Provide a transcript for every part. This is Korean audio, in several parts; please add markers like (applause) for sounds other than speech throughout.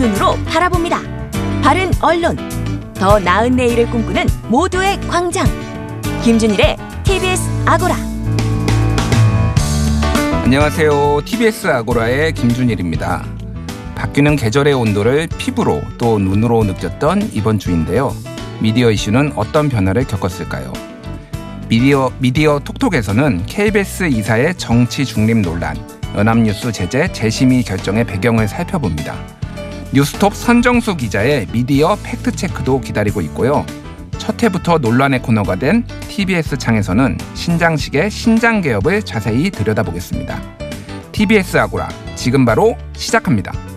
눈으로 바라봅니다. 바른 언론, 더 나은 내일을 꿈꾸는 모두의 광장. 김준일의 TBS 아고라. 안녕하세요. TBS 아고라의 김준일입니다. 바뀌는 계절의 온도를 피부로 또 눈으로 느꼈던 이번 주인데요. 미디어 이슈는 어떤 변화를 겪었을까요? 미디어, 미디어 톡톡에서는 KBS 이사의 정치 중립 논란, 연합뉴스 제재 재심의 결정의 배경을 살펴봅니다. 뉴스톱 선정수 기자의 미디어 팩트체크도 기다리고 있고요. 첫 해부터 논란의 코너가 된 TBS 창에서는 신장식의 신장 개업을 자세히 들여다보겠습니다. TBS 아고라 지금 바로 시작합니다.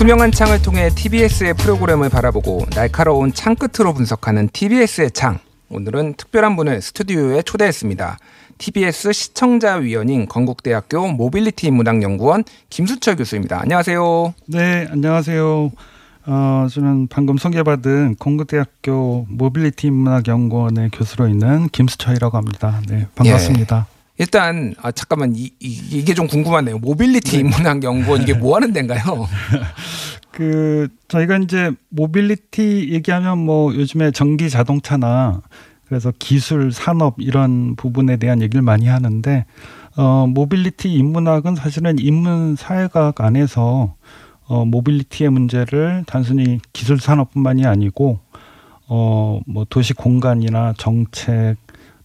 투명한 창을 통해 TBS의 프로그램을 바라보고 날카로운 창 끝으로 분석하는 TBS의 창. 오늘은 특별한 분을 스튜디오에 초대했습니다. TBS 시청자위원인 건국대학교 모빌리티 인문학연구원 김수철 교수입니다. 안녕하세요. 네, 안녕하세요. 어, 저는 방금 소개받은 건국대학교 모빌리티 인문학연구원의 교수로 있는 김수철이라고 합니다. 네, 반갑습니다. 예. 일단 아, 잠깐만 이, 이, 게 좀 궁금하네요. 모빌리티 네. 인문학 연구원 이게 (laughs) 뭐 하는 데인가요? (laughs) 그 저희가 이제 모빌리티 얘기하면 뭐 요즘에 전기 자동차나 그래서 기술 산업 이런 부분에 대한 얘기를 많이 하는데 어 모빌리티 인문학은 사실은 인문 사회학 안에서 어 모빌리티의 문제를 단순히 기술 산업뿐만이 아니고 어 뭐 도시 공간이나 정책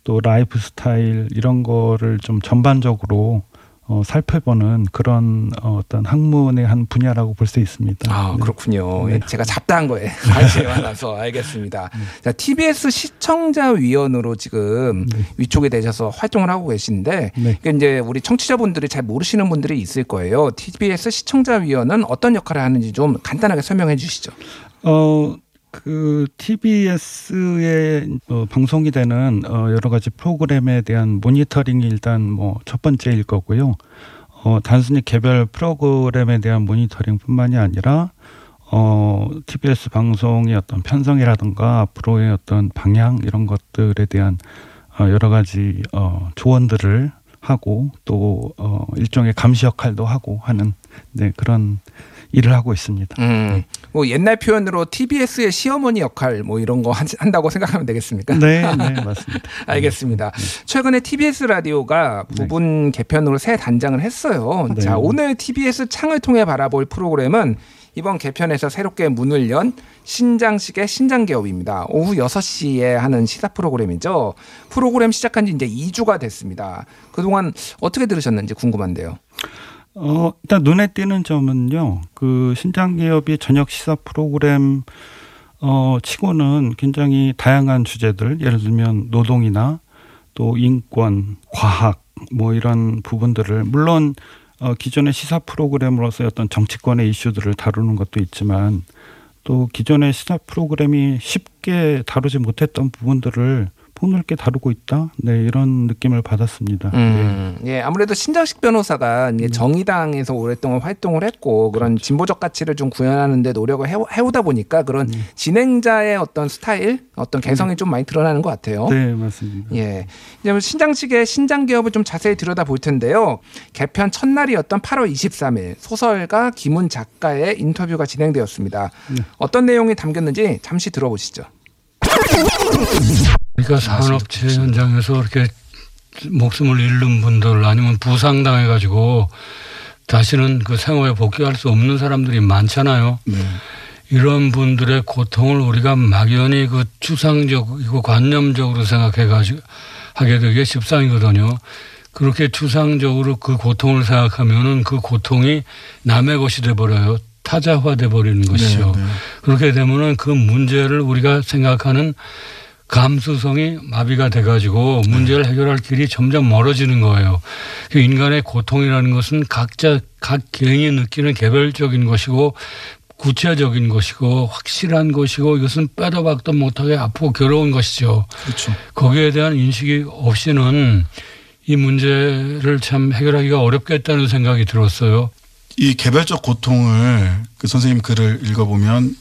또 라이프 스타일 이런 거를 좀 전반적으로 어, 살펴보는 그런 어, 어떤 학문의 한 분야라고 볼 수 있습니다. 아 네. 그렇군요. 네. 제가 잡다한 거에 (laughs) 관심이 많아서 알겠습니다. 네. 자, TBS 시청자 위원으로 지금 네. 위촉이 되셔서 활동을 하고 계신데 네. 이제 우리 청취자분들이 잘 모르시는 분들이 있을 거예요. TBS 시청자 위원은 어떤 역할을 하는지 좀 간단하게 설명해 주시죠. 어, 그 TBS에 어, 방송이 되는 어, 여러 가지 프로그램에 대한 모니터링이 일단 뭐 첫 번째일 거고요. 어, 단순히 개별 프로그램에 대한 모니터링뿐만이 아니라 어, TBS 방송의 어떤 편성이라든가 앞으로의 어떤 방향 이런 것들에 대한 어, 여러 가지 어, 조언들을 하고 또 어, 일종의 감시 역할도 하고 하는 네, 그런 일을 하고 있습니다. 음, 뭐 옛날 표현으로 TBS의 시어머니 역할 뭐 이런 거 한다고 생각하면 되겠습니까? 네, 네 맞습니다. (laughs) 알겠습니다. 네. 최근에 TBS 라디오가 네. 부분 네. 개편으로 새 단장을 했어요. 네. 자, 오늘 TBS 창을 통해 바라볼 프로그램은 이번 개편에서 새롭게 문을 연 신장식의 신장개업입니다. 오후 6시에 하는 시사 프로그램이죠. 프로그램 시작한 지 이제 2주가 됐습니다. 그동안 어떻게 들으셨는지 궁금한데요. 어, 일단 눈에 띄는 점은요. 그 신장기업이 저녁 시사 프로그램 어, 치고는 굉장히 다양한 주제들, 예를 들면 노동이나 또 인권, 과학 뭐 이런 부분들을 물론 어, 기존의 시사 프로그램으로서 어떤 정치권의 이슈들을 다루는 것도 있지만 또 기존의 시사 프로그램이 쉽게 다루지 못했던 부분들을 폭넓게 다루고 있다. 네, 이런 느낌을 받았습니다. 음, 네. 예, 아무래도 신장식 변호사가 이제 음. 정의당에서 오랫동안 활동을 했고 그런 그렇죠. 진보적 가치를 좀 구현하는데 노력을 해, 오다 보니까 그런 음. 진행자의 어떤 스타일, 어떤 개성이 음. 좀 많이 드러나는 것 같아요. 네, 맞습니다. 예, 이제 신장식의 신장 기업을 좀 자세히 들여다 볼 텐데요. 개편 첫날이었던 8월 23일 소설가 김훈 작가의 인터뷰가 진행되었습니다. 네. 어떤 내용이 담겼는지 잠시 들어보시죠. 그러니까 산업체 현장에서 이렇게 목숨을 잃는 분들 아니면 부상당해 가지고 다시는 그 생활에 복귀할 수 없는 사람들이 많잖아요. 네. 이런 분들의 고통을 우리가 막연히 그 추상적이고 관념적으로 생각해 가지고 하게 되게 십상이거든요. 그렇게 추상적으로 그 고통을 생각하면은 그 고통이 남의 것이 돼 버려요. 타자화 돼 버리는 것이죠. 네, 네. 그렇게 되면은 그 문제를 우리가 생각하는 감수성이 마비가 돼가지고 문제를 해결할 길이 점점 멀어지는 거예요. 그 인간의 고통이라는 것은 각자 각 개인이 느끼는 개별적인 것이고 구체적인 것이고 확실한 것이고 이것은 빼도 박도 못하게 아프고 괴로운 것이죠. 그렇죠. 거기에 대한 인식이 없이는 이 문제를 참 해결하기가 어렵겠다는 생각이 들었어요. 이 개별적 고통을 그 선생님 글을 읽어보면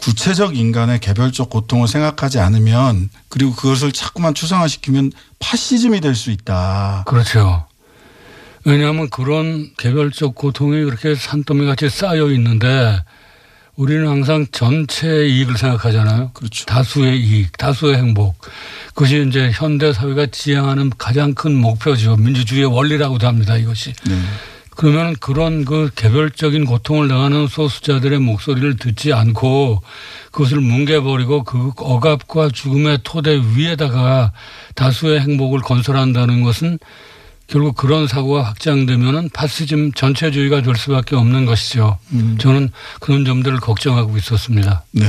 구체적 인간의 개별적 고통을 생각하지 않으면 그리고 그것을 자꾸만 추상화시키면 파시즘이 될 수 있다. 그렇죠. 왜냐하면 그런 개별적 고통이 그렇게 산더미 같이 쌓여 있는데 우리는 항상 전체의 이익을 생각하잖아요. 그렇죠. 다수의 이익, 다수의 행복. 그것이 이제 현대 사회가 지향하는 가장 큰 목표죠. 민주주의의 원리라고도 합니다. 이것이. 네. 그러면 그런 그 개별적인 고통을 당하는 소수자들의 목소리를 듣지 않고 그것을 뭉개버리고 그 억압과 죽음의 토대 위에다가 다수의 행복을 건설한다는 것은 결국 그런 사고가 확장되면은 파시즘 전체주의가 될 수밖에 없는 것이죠. 음. 저는 그런 점들을 걱정하고 있었습니다. 네.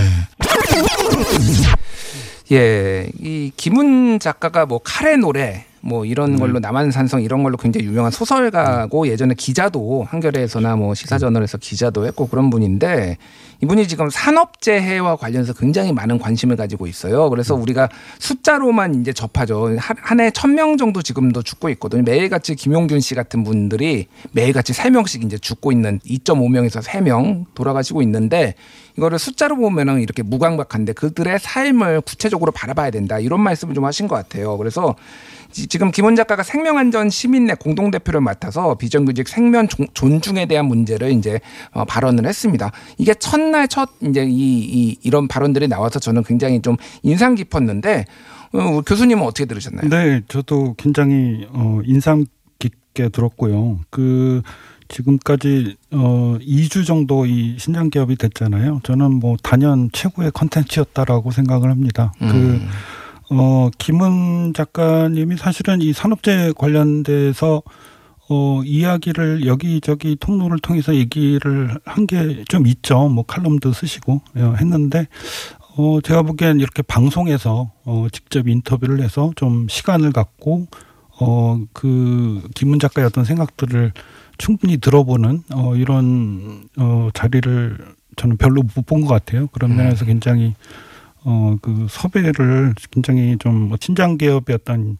예, 이 김훈 작가가 뭐 칼의 노래 뭐 이런 걸로 남한산성 이런 걸로 굉장히 유명한 소설가고 예전에 기자도 한겨레에서나 뭐 시사저널에서 기자도 했고 그런 분인데 이분이 지금 산업재해와 관련해서 굉장히 많은 관심을 가지고 있어요. 그래서 우리가 숫자로만 이제 접하죠. 한 해 천 명 정도 지금도 죽고 있거든요. 매일같이 김용균 씨 같은 분들이 매일같이 세 명씩 이제 죽고 있는 2.5명에서 3명 돌아가시고 있는데 이거를 숫자로 보면은 이렇게 무감각한데 그들의 삶을 구체적으로 바라봐야 된다. 이런 말씀을 좀 하신 것 같아요. 그래서 지- 지금 김원 작가가 생명안전 시민내 공동대표를 맡아서 비정규직 생명 종- 존중에 대한 문제를 이제 어, 발언을 했습니다. 이게 첫날 첫 이제 이, 이 이런 발언들이 나와서 저는 굉장히 좀 인상 깊었는데 어, 교수님은 어떻게 들으셨나요? 네, 저도 굉장히 어, 인상 깊게 들었고요. 그 지금까지 어 2주 정도 이 신장 기업이 됐잖아요. 저는 뭐 단연 최고의 컨텐츠였다라고 생각을 합니다. 그 음. 어, 김은 작가님이 사실은 이 산업재해 관련돼서 어, 이야기를 여기저기 통로를 통해서 얘기를 한 게 좀 있죠. 뭐 칼럼도 쓰시고 어, 했는데 어, 제가 보기엔 이렇게 방송에서 어, 직접 인터뷰를 해서 좀 시간을 갖고 어, 그 김은 작가의 어떤 생각들을 충분히 들어보는 어, 이런 어, 자리를 저는 별로 못 본 것 같아요. 그런 면에서 굉장히 어, 그 섭외를 굉장히 좀뭐 친장 기업의 어떤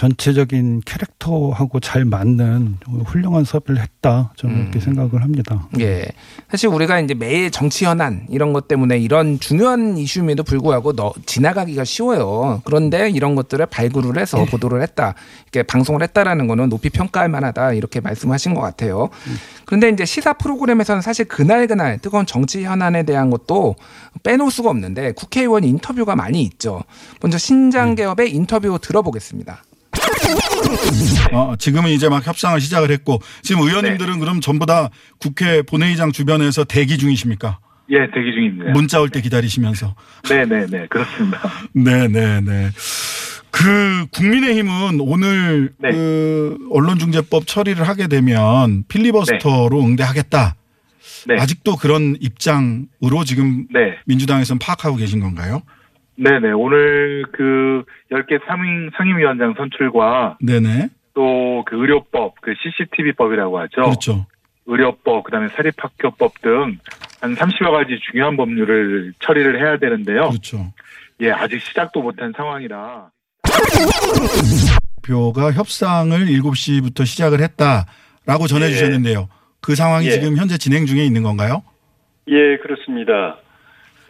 전체적인 캐릭터하고 잘 맞는 훌륭한 섭외를 했다. 저는 음. 이렇게 생각을 합니다. 예. 사실 우리가 이제 매일 정치 현안 이런 것 때문에 이런 중요한 이슈임에도 불구하고 너, 지나가기가 쉬워요. 그런데 이런 것들을 발굴을 해서 보도를 했다. 이렇게 방송을 했다라는 거는 높이 평가할 만하다. 이렇게 말씀하신 것 같아요. 그런데 이제 시사 프로그램에서는 사실 그날 그날 뜨거운 정치 현안에 대한 것도 빼놓을 수가 없는데 국회의원 인터뷰가 많이 있죠. 먼저 신장 개업의 인터뷰 들어보겠습니다. 어, 지금은 이제 막 협상을 시작을 했고 지금 의원님들은 그럼 전부 다 국회 본회의장 주변에서 대기 중이십니까? 예, 대기 중입니다. 문자 올 때 기다리시면서. 네, 네, 네, 그렇습니다. 네, 네, 네. 그 국민의힘은 오늘 네. 그 언론중재법 처리를 하게 되면 필리버스터로 응대하겠다. 네, 아직도 그런 입장으로 지금 네, 민주당에서는 파악하고 계신 건가요? 네, 네. 오늘 그 10개 상임, 상임위원장 선출과 네네. 또 그 의료법, 그 CCTV법이라고 하죠. 그렇죠. 의료법, 그다음에 사립학교법 등 한 30여 가지 중요한 법률을 처리를 해야 되는데요. 그렇죠. 예, 아직 시작도 못한 상황이라. 표가 협상을 7시부터 시작을 했다라고 전해 예. 주셨는데요. 그 상황이 예. 지금 현재 진행 중에 있는 건가요? 예, 그렇습니다.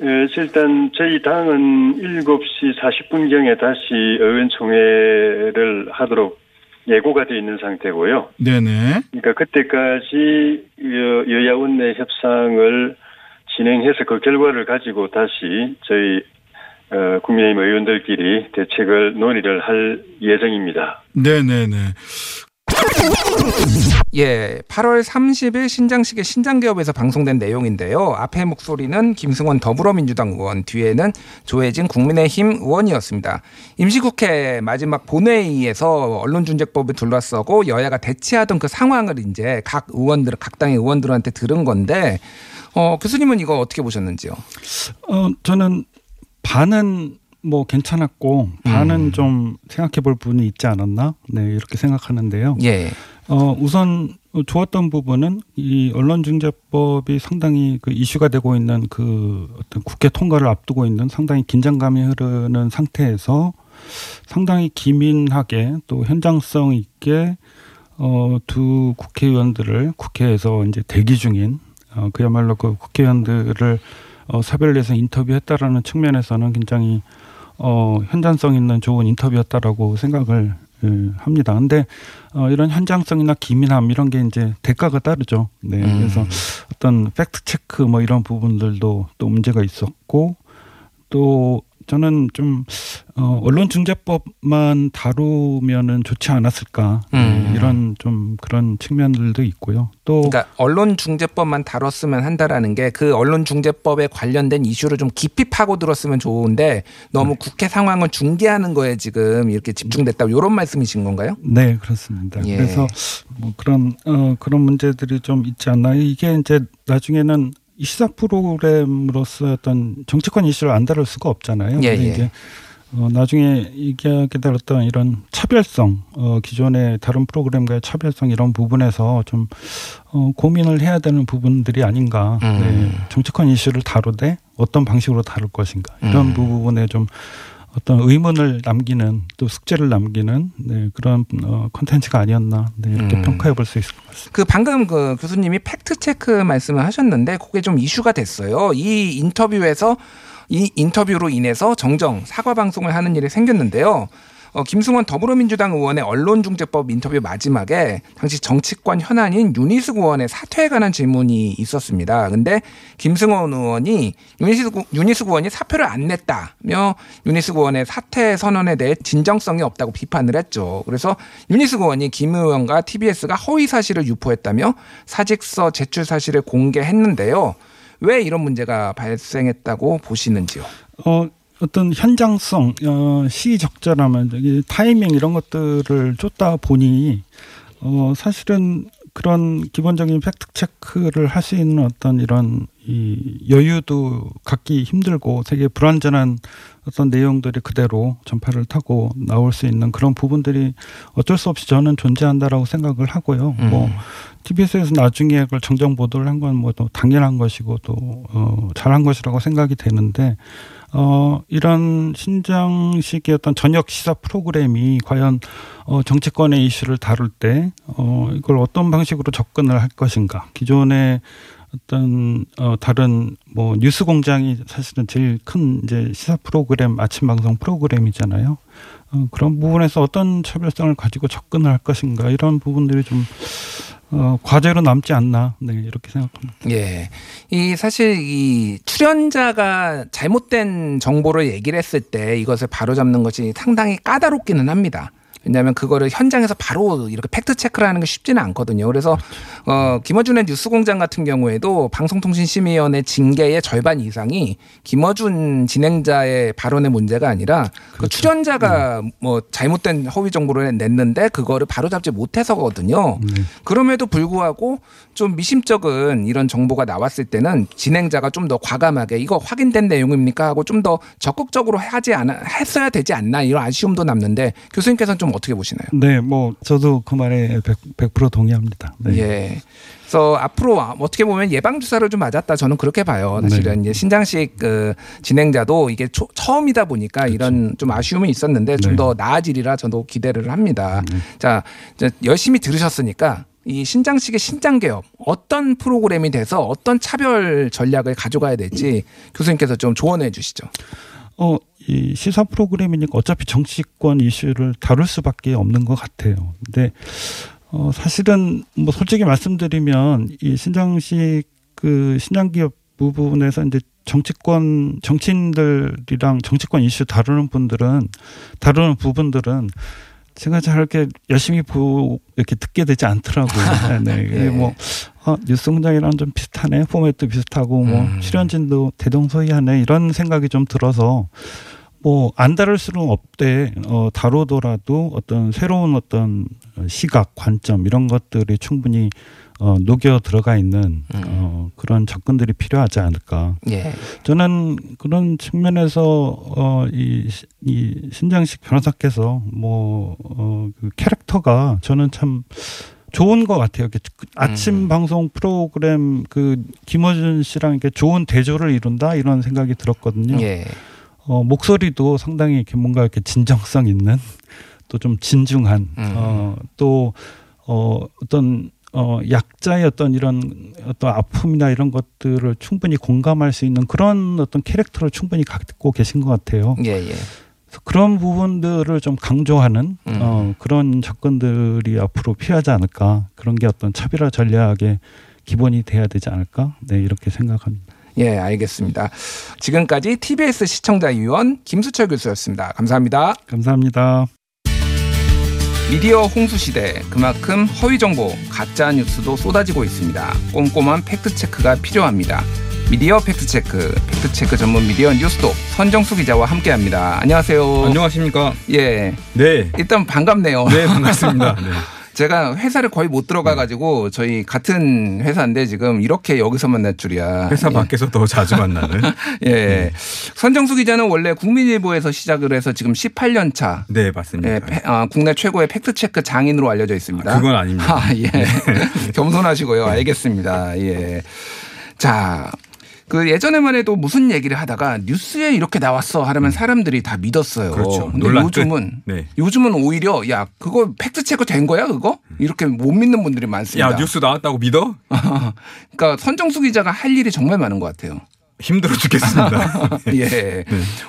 예, 일단 저희 당은 7시 40분경에 다시 의원총회를 하도록 예고가 되어 있는 상태고요. 네네. 그러니까 그때까지 여- 여야 원내 협상을 진행해서 그 결과를 가지고 다시 저희 어, 국민의힘 의원들끼리 대책을 논의를 할 예정입니다. 네네네. 예, 8월 30일 신장식의 신장기업에서 방송된 내용인데요. 앞에 목소리는 김승원 더불어민주당 의원, 뒤에는 조혜진 국민의힘 의원이었습니다. 임시국회 마지막 본회의에서 언론중재법을 둘러싸고 여야가 대치하던 그 상황을 이제 각 의원들, 각 당의 의원들한테 들은 건데, 어, 교수님은 이거 어떻게 보셨는지요? 어, 저는 반은 뭐 괜찮았고 반은 음. 좀 생각해 볼 부분이 있지 않았나? 네, 이렇게 생각하는데요. 예, 어, 우선 좋았던 부분은 이 언론중재법이 상당히 그 이슈가 되고 있는 그 어떤 국회 통과를 앞두고 있는 상당히 긴장감이 흐르는 상태에서 상당히 기민하게 또 현장성 있게 어, 두 국회의원들을 국회에서 이제 대기 중인 어, 그야말로 그 국회의원들을 어, 사별해서 인터뷰했다라는 측면에서는 굉장히 어, 현장성 있는 좋은 인터뷰였다라고 생각을 예, 합니다. 근데 어, 이런 현장성이나 기민함 이런 게 이제 대가가 따르죠. 네. 음. 그래서 어떤 팩트 체크 뭐 이런 부분들도 또 문제가 있었고 또 저는 좀 어, 언론중재법만 다루면은 좋지 않았을까 네, 음. 이런 좀 그런 측면들도 있고요. 또 그러니까 언론중재법만 다뤘으면 한다라는 게 그 언론중재법에 관련된 이슈를 좀 깊이 파고 들었으면 좋은데 너무 국회 상황을 중계하는 거에 지금 이렇게 집중됐다 이런 말씀이신 건가요? 네 그렇습니다. 예. 그래서 뭐 그런 어, 그런 문제들이 좀 있지 않나 이게 이제 나중에는 이 시사 프로그램으로서 어떤 정치권 이슈를 안 다룰 수가 없잖아요. 예, 근데 예. 이제 어, 나중에 얘기하게 될 어떤 이런 차별성, 어, 기존의 다른 프로그램과의 차별성 이런 부분에서 좀 어, 고민을 해야 되는 부분들이 아닌가. 음. 네, 정치권 이슈를 다루되 어떤 방식으로 다룰 것인가 이런 음. 부분에 좀 어떤 의문을 남기는 또 숙제를 남기는 네, 그런 어, 컨텐츠가 아니었나 네, 이렇게 음. 평가해 볼 수 있을 것 같습니다. 그 방금 그 교수님이 팩트 체크 말씀을 하셨는데 그게 좀 이슈가 됐어요. 이 인터뷰에서 이 인터뷰로 인해서 정정 사과 방송을 하는 일이 생겼는데요. 어, 김승원 더불어민주당 의원의 언론중재법 인터뷰 마지막에 당시 정치권 현안인 윤희숙 의원의 사퇴에 관한 질문이 있었습니다. 근데 김승원 의원이 윤희숙, 구- 윤희숙 의원이 사표를 안 냈다며 윤희숙 의원의 사퇴 선언에 대해 진정성이 없다고 비판을 했죠. 그래서 윤희숙 의원이 김 의원과 TBS가 허위 사실을 유포했다며 사직서 제출 사실을 공개했는데요. 왜 이런 문제가 발생했다고 보시는지요? 어, 어떤 현장성, 어, 시적절함, 이 타이밍 이런 것들을 쫓다 보니 어, 사실은 그런 기본적인 팩트 체크를 할 수 있는 어떤 이런 이 여유도 갖기 힘들고 되게 불완전한 어떤 내용들이 그대로 전파를 타고 나올 수 있는 그런 부분들이 어쩔 수 없이 저는 존재한다라고 생각을 하고요. 음. 뭐 TBS에서 나중에 그걸 정정 보도를 한 건 뭐 또 당연한 것이고 또 어, 잘한 것이라고 생각이 되는데 어, 이런 신장식의 어떤 저녁 시사 프로그램이 과연 어, 정치권의 이슈를 다룰 때 어, 이걸 어떤 방식으로 접근을 할 것인가. 기존의 어떤 어, 다른 뭐 뉴스 공장이 사실은 제일 큰 이제 시사 프로그램 아침 방송 프로그램이잖아요. 어, 그런 부분에서 어떤 차별성을 가지고 접근을 할 것인가 이런 부분들이 좀 어, 과제로 남지 않나 네 이렇게 생각합니다. 예. 이 사실 이 출연자가 잘못된 정보를 얘기를 했을 때 이것을 바로잡는 것이 상당히 까다롭기는 합니다. 왜냐하면 그거를 현장에서 바로 이렇게 팩트 체크를 하는 게 쉽지는 않거든요. 그래서 어 김어준의 뉴스공장 같은 경우에도 방송통신심의위원회 징계의 절반 이상이 김어준 진행자의 발언의 문제가 아니라 그 출연자가 뭐 잘못된 허위 정보를 냈는데 그거를 바로잡지 못해서거든요. 네. 그럼에도 불구하고 좀 미심쩍은 이런 정보가 나왔을 때는 진행자가 좀 더 과감하게 이거 확인된 내용입니까 하고 좀 더 적극적으로 하지 않아 했어야 되지 않나 이런 아쉬움도 남는데 교수님께서는 좀 어떻게 보시나요? 네, 뭐 저도 그 말에 100%, 100% 동의합니다. 네. 예. 그래서 앞으로 어떻게 보면 예방 주사를 좀 맞았다 저는 그렇게 봐요. 사실은 이제 신장식 그 진행자도 이게 초, 처음이다 보니까 이런 좀 아쉬움이 있었는데 좀 네. 더 나아지리라 저도 기대를 합니다. 자, 이제 열심히 들으셨으니까 이 신장식의 신장 개혁 어떤 프로그램이 돼서 어떤 차별 전략을 가져가야 될지 교수님께서 좀 조언해 주시죠. 어, 이 시사 프로그램이니까 어차피 정치권 이슈를 다룰 수밖에 없는 것 같아요. 근데 어, 사실은 뭐 솔직히 말씀드리면 이 신장식 그 신장기업 부분에서 이제 정치권 정치인들이랑 정치권 이슈 다루는 분들은 다루는 부분들은 제가 잘 이렇게 열심히 보 이렇게 듣게 되지 않더라고요. (laughs) 네, 네. 예. 뭐 어, 뉴스 공장이랑 좀 비슷하네, 포맷도 비슷하고 뭐 음. 출연진도 대동소이하네 이런 생각이 좀 들어서 뭐 안 다룰 수는 없대. 어, 다루더라도 어떤 새로운 어떤 시각, 관점 이런 것들이 충분히 어, 녹여 들어가 있는 음. 어, 그런 접근들이 필요하지 않을까. 예. 저는 그런 측면에서 어, 이, 시- 이 신장식 변호사께서 뭐, 어, 그 캐릭터가 저는 참 좋은 것 같아요. 이렇게 그 아침 음. 방송 프로그램 그 김어준 씨랑 이렇게 좋은 대조를 이룬다 이런 생각이 들었거든요. 예. 어, 목소리도 상당히 이렇게 뭔가 이렇게 진정성 있는 또 좀 진중한 음. 어, 또 어 어떤 어 약자의 어떤 이런 어떤 아픔이나 이런 것들을 충분히 공감할 수 있는 그런 어떤 캐릭터를 충분히 갖고 계신 것 같아요. 예, 예. 그런 부분들을 좀 강조하는 음. 어 그런 접근들이 앞으로 필요하지 않을까 그런 게 어떤 차별화 전략의 기본이 돼야 되지 않을까 네 이렇게 생각합니다. 예, 알겠습니다. 지금까지 TBS 시청자위원 김수철 교수였습니다. 감사합니다. 감사합니다. 미디어 홍수 시대 그만큼 허위 정보, 가짜 뉴스도 쏟아지고 있습니다. 꼼꼼한 팩트 체크가 필요합니다. 미디어 팩트 체크, 팩트 체크 전문 미디어 뉴스톱 선정수 기자와 함께합니다. 안녕하세요. 안녕하십니까? 예, 네. 일단 반갑네요. 네, 반갑습니다. 네. (laughs) 제가 회사를 거의 못 들어가가지고 저희 같은 회사인데 지금 이렇게 여기서 만날 줄이야. 회사 밖에서 더 자주 만나는. (laughs) 예. 예. 선정수 기자는 원래 국민일보에서 시작을 해서 지금 18년 차. 네, 맞습니다. 예, 페- 아, 국내 최고의 팩트체크 장인으로 알려져 있습니다. 아, 그건 아닙니다. (laughs) 아, 예. 겸손하시고요. 알겠습니다. 예. 자. 그 예전에만 해도 무슨 얘기를 하다가 뉴스에 이렇게 나왔어 하려면 사람들이 다 믿었어요. 음. 그렇죠. 근데 요즘은 끝. 네. 요즘은 오히려 야 그거 팩트 체크 된 거야 그거 이렇게 못 믿는 분들이 많습니다. 야, 뉴스 나왔다고 믿어? (laughs) 그러니까 선정수 기자가 할 일이 정말 많은 것 같아요. 힘들어 죽겠습니다. (laughs) 예.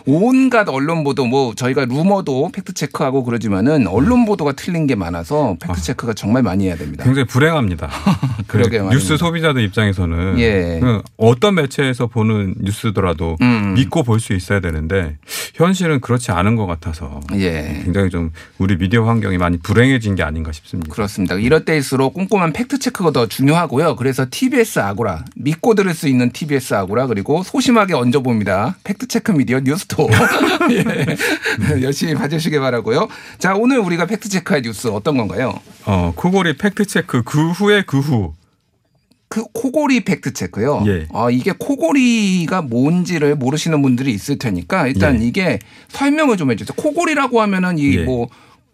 온갖 언론 보도 뭐 저희가 루머도 팩트 체크하고 그러지만은 언론 보도가 틀린 게 많아서 팩트 체크가 정말 많이 해야 됩니다. 굉장히 불행합니다. (laughs) 그러게요, 뉴스 말입니다. 소비자들 입장에서는 예. 그 어떤 매체에서 보는 뉴스더라도 음. 믿고 볼 수 있어야 되는데 현실은 그렇지 않은 것 같아서 예. 굉장히 좀 우리 미디어 환경이 많이 불행해진 게 아닌가 싶습니다. 그렇습니다. 이럴 때일수록 꼼꼼한 팩트 체크가 더 중요하고요. 그래서 TBS 아고라 믿고 들을 수 있는 TBS 아고라 그리고 소심하게 얹어봅니다. 팩트 체크 미디어 뉴스톱 (laughs) 예. 열심히 봐주시기 바라고요. 자 오늘 우리가 팩트 체크할 뉴스 어떤 건가요? 어, 코고리 팩트 체크 그 후에 그 후. 그 코고리 팩트 체크요. 예. 아, 이게 코고리가 뭔지를 모르시는 분들이 있을 테니까 일단 예. 이게 설명을 좀 해주세요. 코고리라고 하면은 이 예.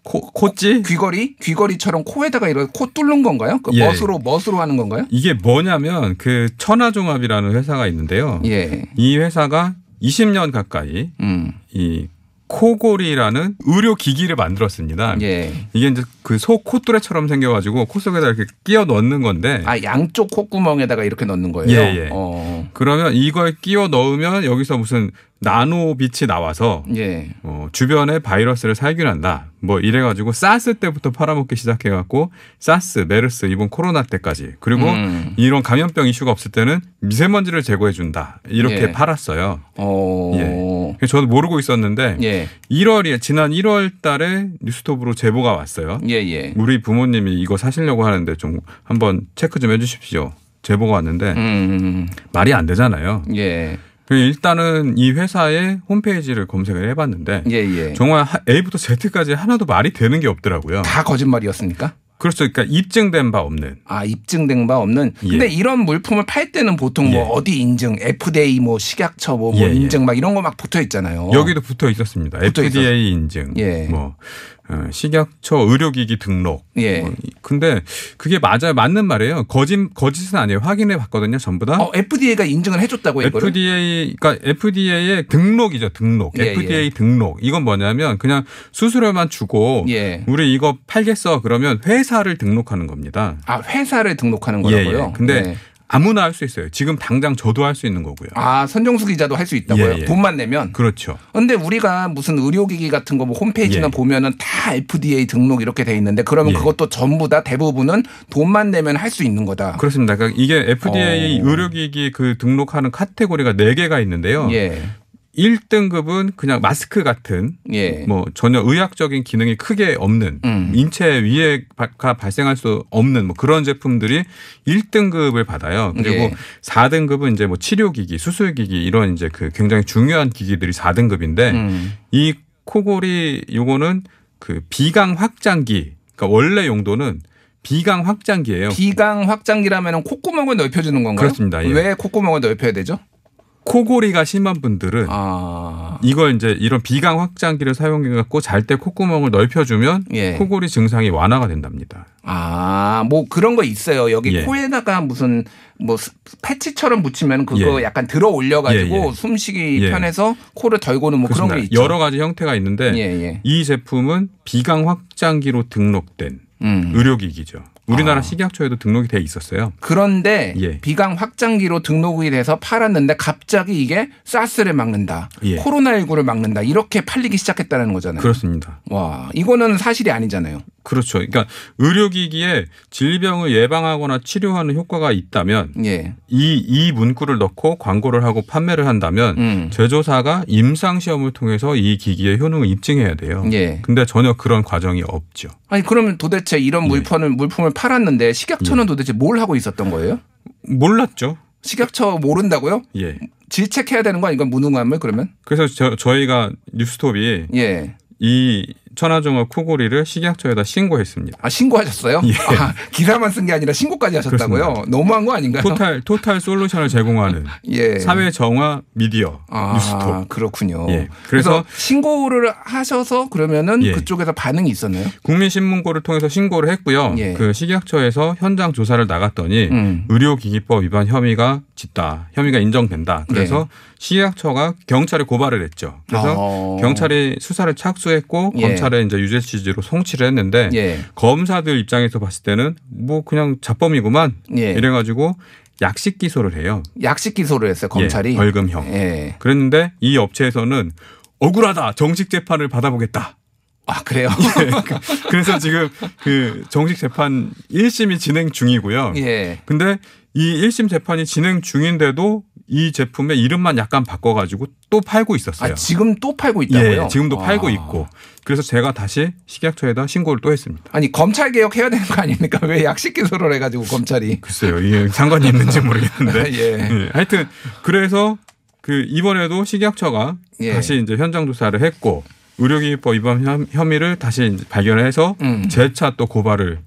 뭐 코, 콧지? 귀걸이 귀걸이처럼 코에다가 이런 코 뚫는 건가요? 그 예. 멋으로 멋으로 하는 건가요? 이게 뭐냐면 그 천하종합이라는 회사가 있는데요. 예. 이 회사가 20년 가까이 음. 이 코고리라는 의료 기기를 만들었습니다. 예. 이게 이제 그 소 코뚜레처럼 생겨가지고 코 속에다 이렇게 끼워 넣는 건데 아 양쪽 콧구멍에다가 이렇게 넣는 거예요. 예, 예. 어. 그러면 이걸 끼워 넣으면 여기서 무슨 나노 빛이 나와서 예. 어, 주변에 바이러스를 살균한다. 뭐 이래가지고 사스 때부터 팔아먹기 시작해갖고 사스, 메르스, 이번 코로나 때까지 그리고 음. 이런 감염병 이슈가 없을 때는 미세먼지를 제거해준다. 이렇게 예. 팔았어요. 어. 예. 그래서 저도 모르고 있었는데 예. 1월에 지난 1월 달에 뉴스톱으로 제보가 왔어요. 예. 예. 우리 부모님이 이거 사시려고 하는데 좀 한번 체크 좀 해주십시오. 제보가 왔는데 음. 말이 안 되잖아요. 예. 그 일단은 이 회사의 홈페이지를 검색을 해봤는데 예. 예. 정말 하- A부터 Z까지 하나도 말이 되는 게 없더라고요. 다 거짓말이었습니까? 그렇죠. 그러니까 입증된 바 없는. 아 입증된 바 없는. 근데 예. 이런 물품을 팔 때는 보통 뭐 예. 어디 인증, FDA 뭐 식약처 뭐, 뭐 예, 예. 인증 막 이런 거 막 붙어 있잖아요. 여기도 붙어 있었습니다. 붙어 FDA 인증, 예. 뭐 어, 식약처 의료기기 등록. 예. 뭐, 근데 그게 맞아요, 맞는 말이에요. 거짓 거짓은 아니에요. 확인해 봤거든요, 전부 다. 어, FDA가 인증을 해줬다고 이거를. FDA, 그러니까 FDA의 등록이죠, 등록. 예, FDA 등록. 이건 뭐냐면 그냥 수수료만 주고 예. 우리 이거 팔겠어 그러면 회사를 등록하는 겁니다. 아 회사를 등록하는 예, 거라고요. 예. 근데 예. 아무나 할 수 있어요. 지금 당장 저도 할 수 있는 거고요. 아 선정수 기자도 할 수 있다고요. 예, 예. 돈만 내면. 그렇죠. 근데 우리가 무슨 의료기기 같은 거 뭐 홈페이지나 예. 보면은 다 FDA 등록 이렇게 돼 있는데 그러면 예. 그것도 전부 다 대부분은 돈만 내면 할 수 있는 거다. 그렇습니다. 그러니까 이게 FDA 어. 의료기기 그 등록하는 카테고리가 4개가 있는데요. 예. 1등급은 그냥 마스크 같은 예. 뭐 전혀 의학적인 기능이 크게 없는 음. 인체 위해가 발생할 수 없는 뭐 그런 제품들이 1등급을 받아요. 그리고 예. 4등급은 이제 뭐 치료기기, 수술기기 이런 이제 그 굉장히 중요한 기기들이 4등급인데 음. 이 코골이 요거는 그 비강 확장기. 그러니까 원래 용도는 비강 확장기예요. 비강 확장기라면 콧구멍을 넓혀주는 건가요? 그렇습니다. 예. 왜 콧구멍을 넓혀야 되죠? 코골이가 심한 분들은 아. 이걸 이제 이런 비강 확장기를 사용해 갖고 잘 때 콧구멍을 넓혀주면 예. 코골이 증상이 완화가 된답니다. 아, 뭐 그런 거 있어요. 여기 예. 코에다가 무슨 뭐 스- 패치처럼 붙이면 그거 예. 약간 들어 올려 가지고 예, 예. 숨쉬기 예. 편해서 코를 덜 고는 뭐 그런 게. 있죠. 여러 가지 형태가 있는데 예, 예. 이 제품은 비강 확장기로 등록된 음. 의료기기죠. 우리나라 아. 식약처에도 등록이 돼 있었어요. 그런데 예. 비강 확장기로 등록이 돼서 팔았는데 갑자기 이게 사스를 막는다. 예. 코로나19를 막는다. 이렇게 팔리기 시작했다는 거잖아요. 그렇습니다. 와, 이거는 사실이 아니잖아요. 그렇죠. 그러니까 의료기기에 질병을 예방하거나 치료하는 효과가 있다면 예. 이, 이 문구를 넣고 광고를 하고 판매를 한다면 음. 제조사가 임상시험을 통해서 이 기기의 효능을 입증해야 돼요. 예. 근데 전혀 그런 과정이 없죠. 아니 그러면 도대체 이런 예. 물품을 물품을 팔았는데 식약처는 도대체 뭘 하고 있었던 거예요? 몰랐죠. 식약처 모른다고요? 예. 질책해야 되는 거 아닌가 무능함을 그러면? 그래서 저, 저희가 뉴스톱이 예. 이 천하종합 코골이를 식약처에다 신고했습니다. 아 신고하셨어요? 예. 아, 기사만 쓴 게 아니라 신고까지 하셨다고요? 그렇습니다. 너무한 거 아닌가요? 토탈 토탈 솔루션을 제공하는 (laughs) 예. 사회 정화 미디어 아, 뉴스톱. 그렇군요. 예. 그래서, 그래서 신고를 하셔서 그러면은 예. 그쪽에서 반응이 있었나요? 국민신문고를 통해서 신고를 했고요. 예. 그 식약처에서 현장 조사를 나갔더니 음. 의료기기법 위반 혐의가 짙다. 혐의가 인정된다. 그래서 식약처가 경찰에 고발을 했죠. 그래서 네. 어. 경찰이 수사를 착수했고 예. 검찰에 이제 유죄 취지로 송치를 했는데 예. 검사들 입장에서 봤을 때는 뭐 그냥 자범이구만 예. 이래가지고 약식 기소를 해요. 약식 기소를 했어요 검찰이. 예, 벌금형. 예. 그랬는데 이 업체에서는 억울하다. 정식 재판을 받아보겠다. 아 그래요? (laughs) 그래서 지금 그 정식 재판 1심이 진행 중이고요. 예. 근데 이 1심 재판이 진행 중인데도 이 제품의 이름만 약간 바꿔가지고 또 팔고 있었어요. 아 지금 또 팔고 있다고요? 예, 지금도 아. 팔고 있고. 그래서 제가 다시 식약처에다 신고를 또 했습니다. 아니 검찰 개혁 해야 되는 거 아닙니까? 왜 약식 기소를 해가지고 검찰이? 글쎄요, 이게 상관이 있는지 모르겠는데. (laughs) 예. 예, 하여튼 그래서 그 이번에도 식약처가 예. 다시 이제 현장 조사를 했고 의료기기법 위반 혐- 혐의를 다시 발견해서 음. 재차 또 고발을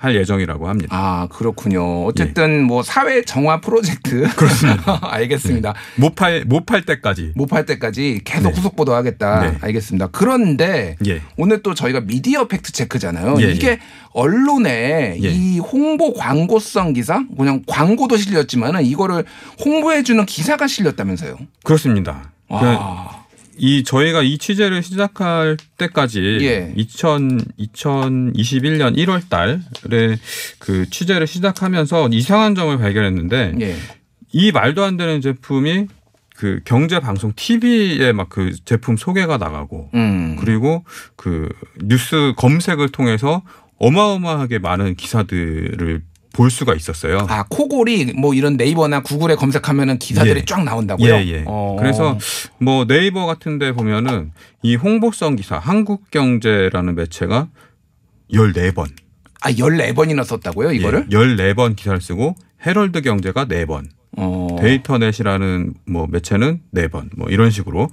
할 예정이라고 합니다. 아 그렇군요. 어쨌든 뭐 사회 정화 프로젝트 (laughs) 그렇습니다. (laughs) 알겠습니다. 못팔 못팔 때까지. 못 팔 때까지 계속 네. 후속 보도하겠다. 네. 알겠습니다. 그런데 예. 오늘 또 저희가 미디어 팩트 체크잖아요. 예, 이게 예. 언론에 예. 이 홍보 광고성 기사, 그냥 광고도 실렸지만은 이거를 홍보해주는 기사가 실렸다면서요. 그렇습니다. 그 아, 이 저희가 이 취재를 시작할 때까지 예. 2000 2021년 1월 달에 그 취재를 시작하면서 이상한 점을 발견했는데 예. 이 말도 안 되는 제품이 그 경제 방송 TV에 막 그 제품 소개가 나가고 음. 그리고 그 뉴스 검색을 통해서 어마어마하게 많은 기사들을 볼 수가 있었어요. 아 코골이 뭐 이런 네이버나 구글에 검색하면은 기사들이 예. 쫙 나온다고요. 예, 예. 어. 그래서 뭐 네이버 같은 데 보면은 이 홍보성 기사 한국경제라는 매체가 14번. 아 14번이나 썼다고요, 이거를? 예, 14번 기사를 쓰고 헤럴드 경제가 4번. 어. 데이터넷이라는 뭐 매체는 4번. 뭐 이런 식으로.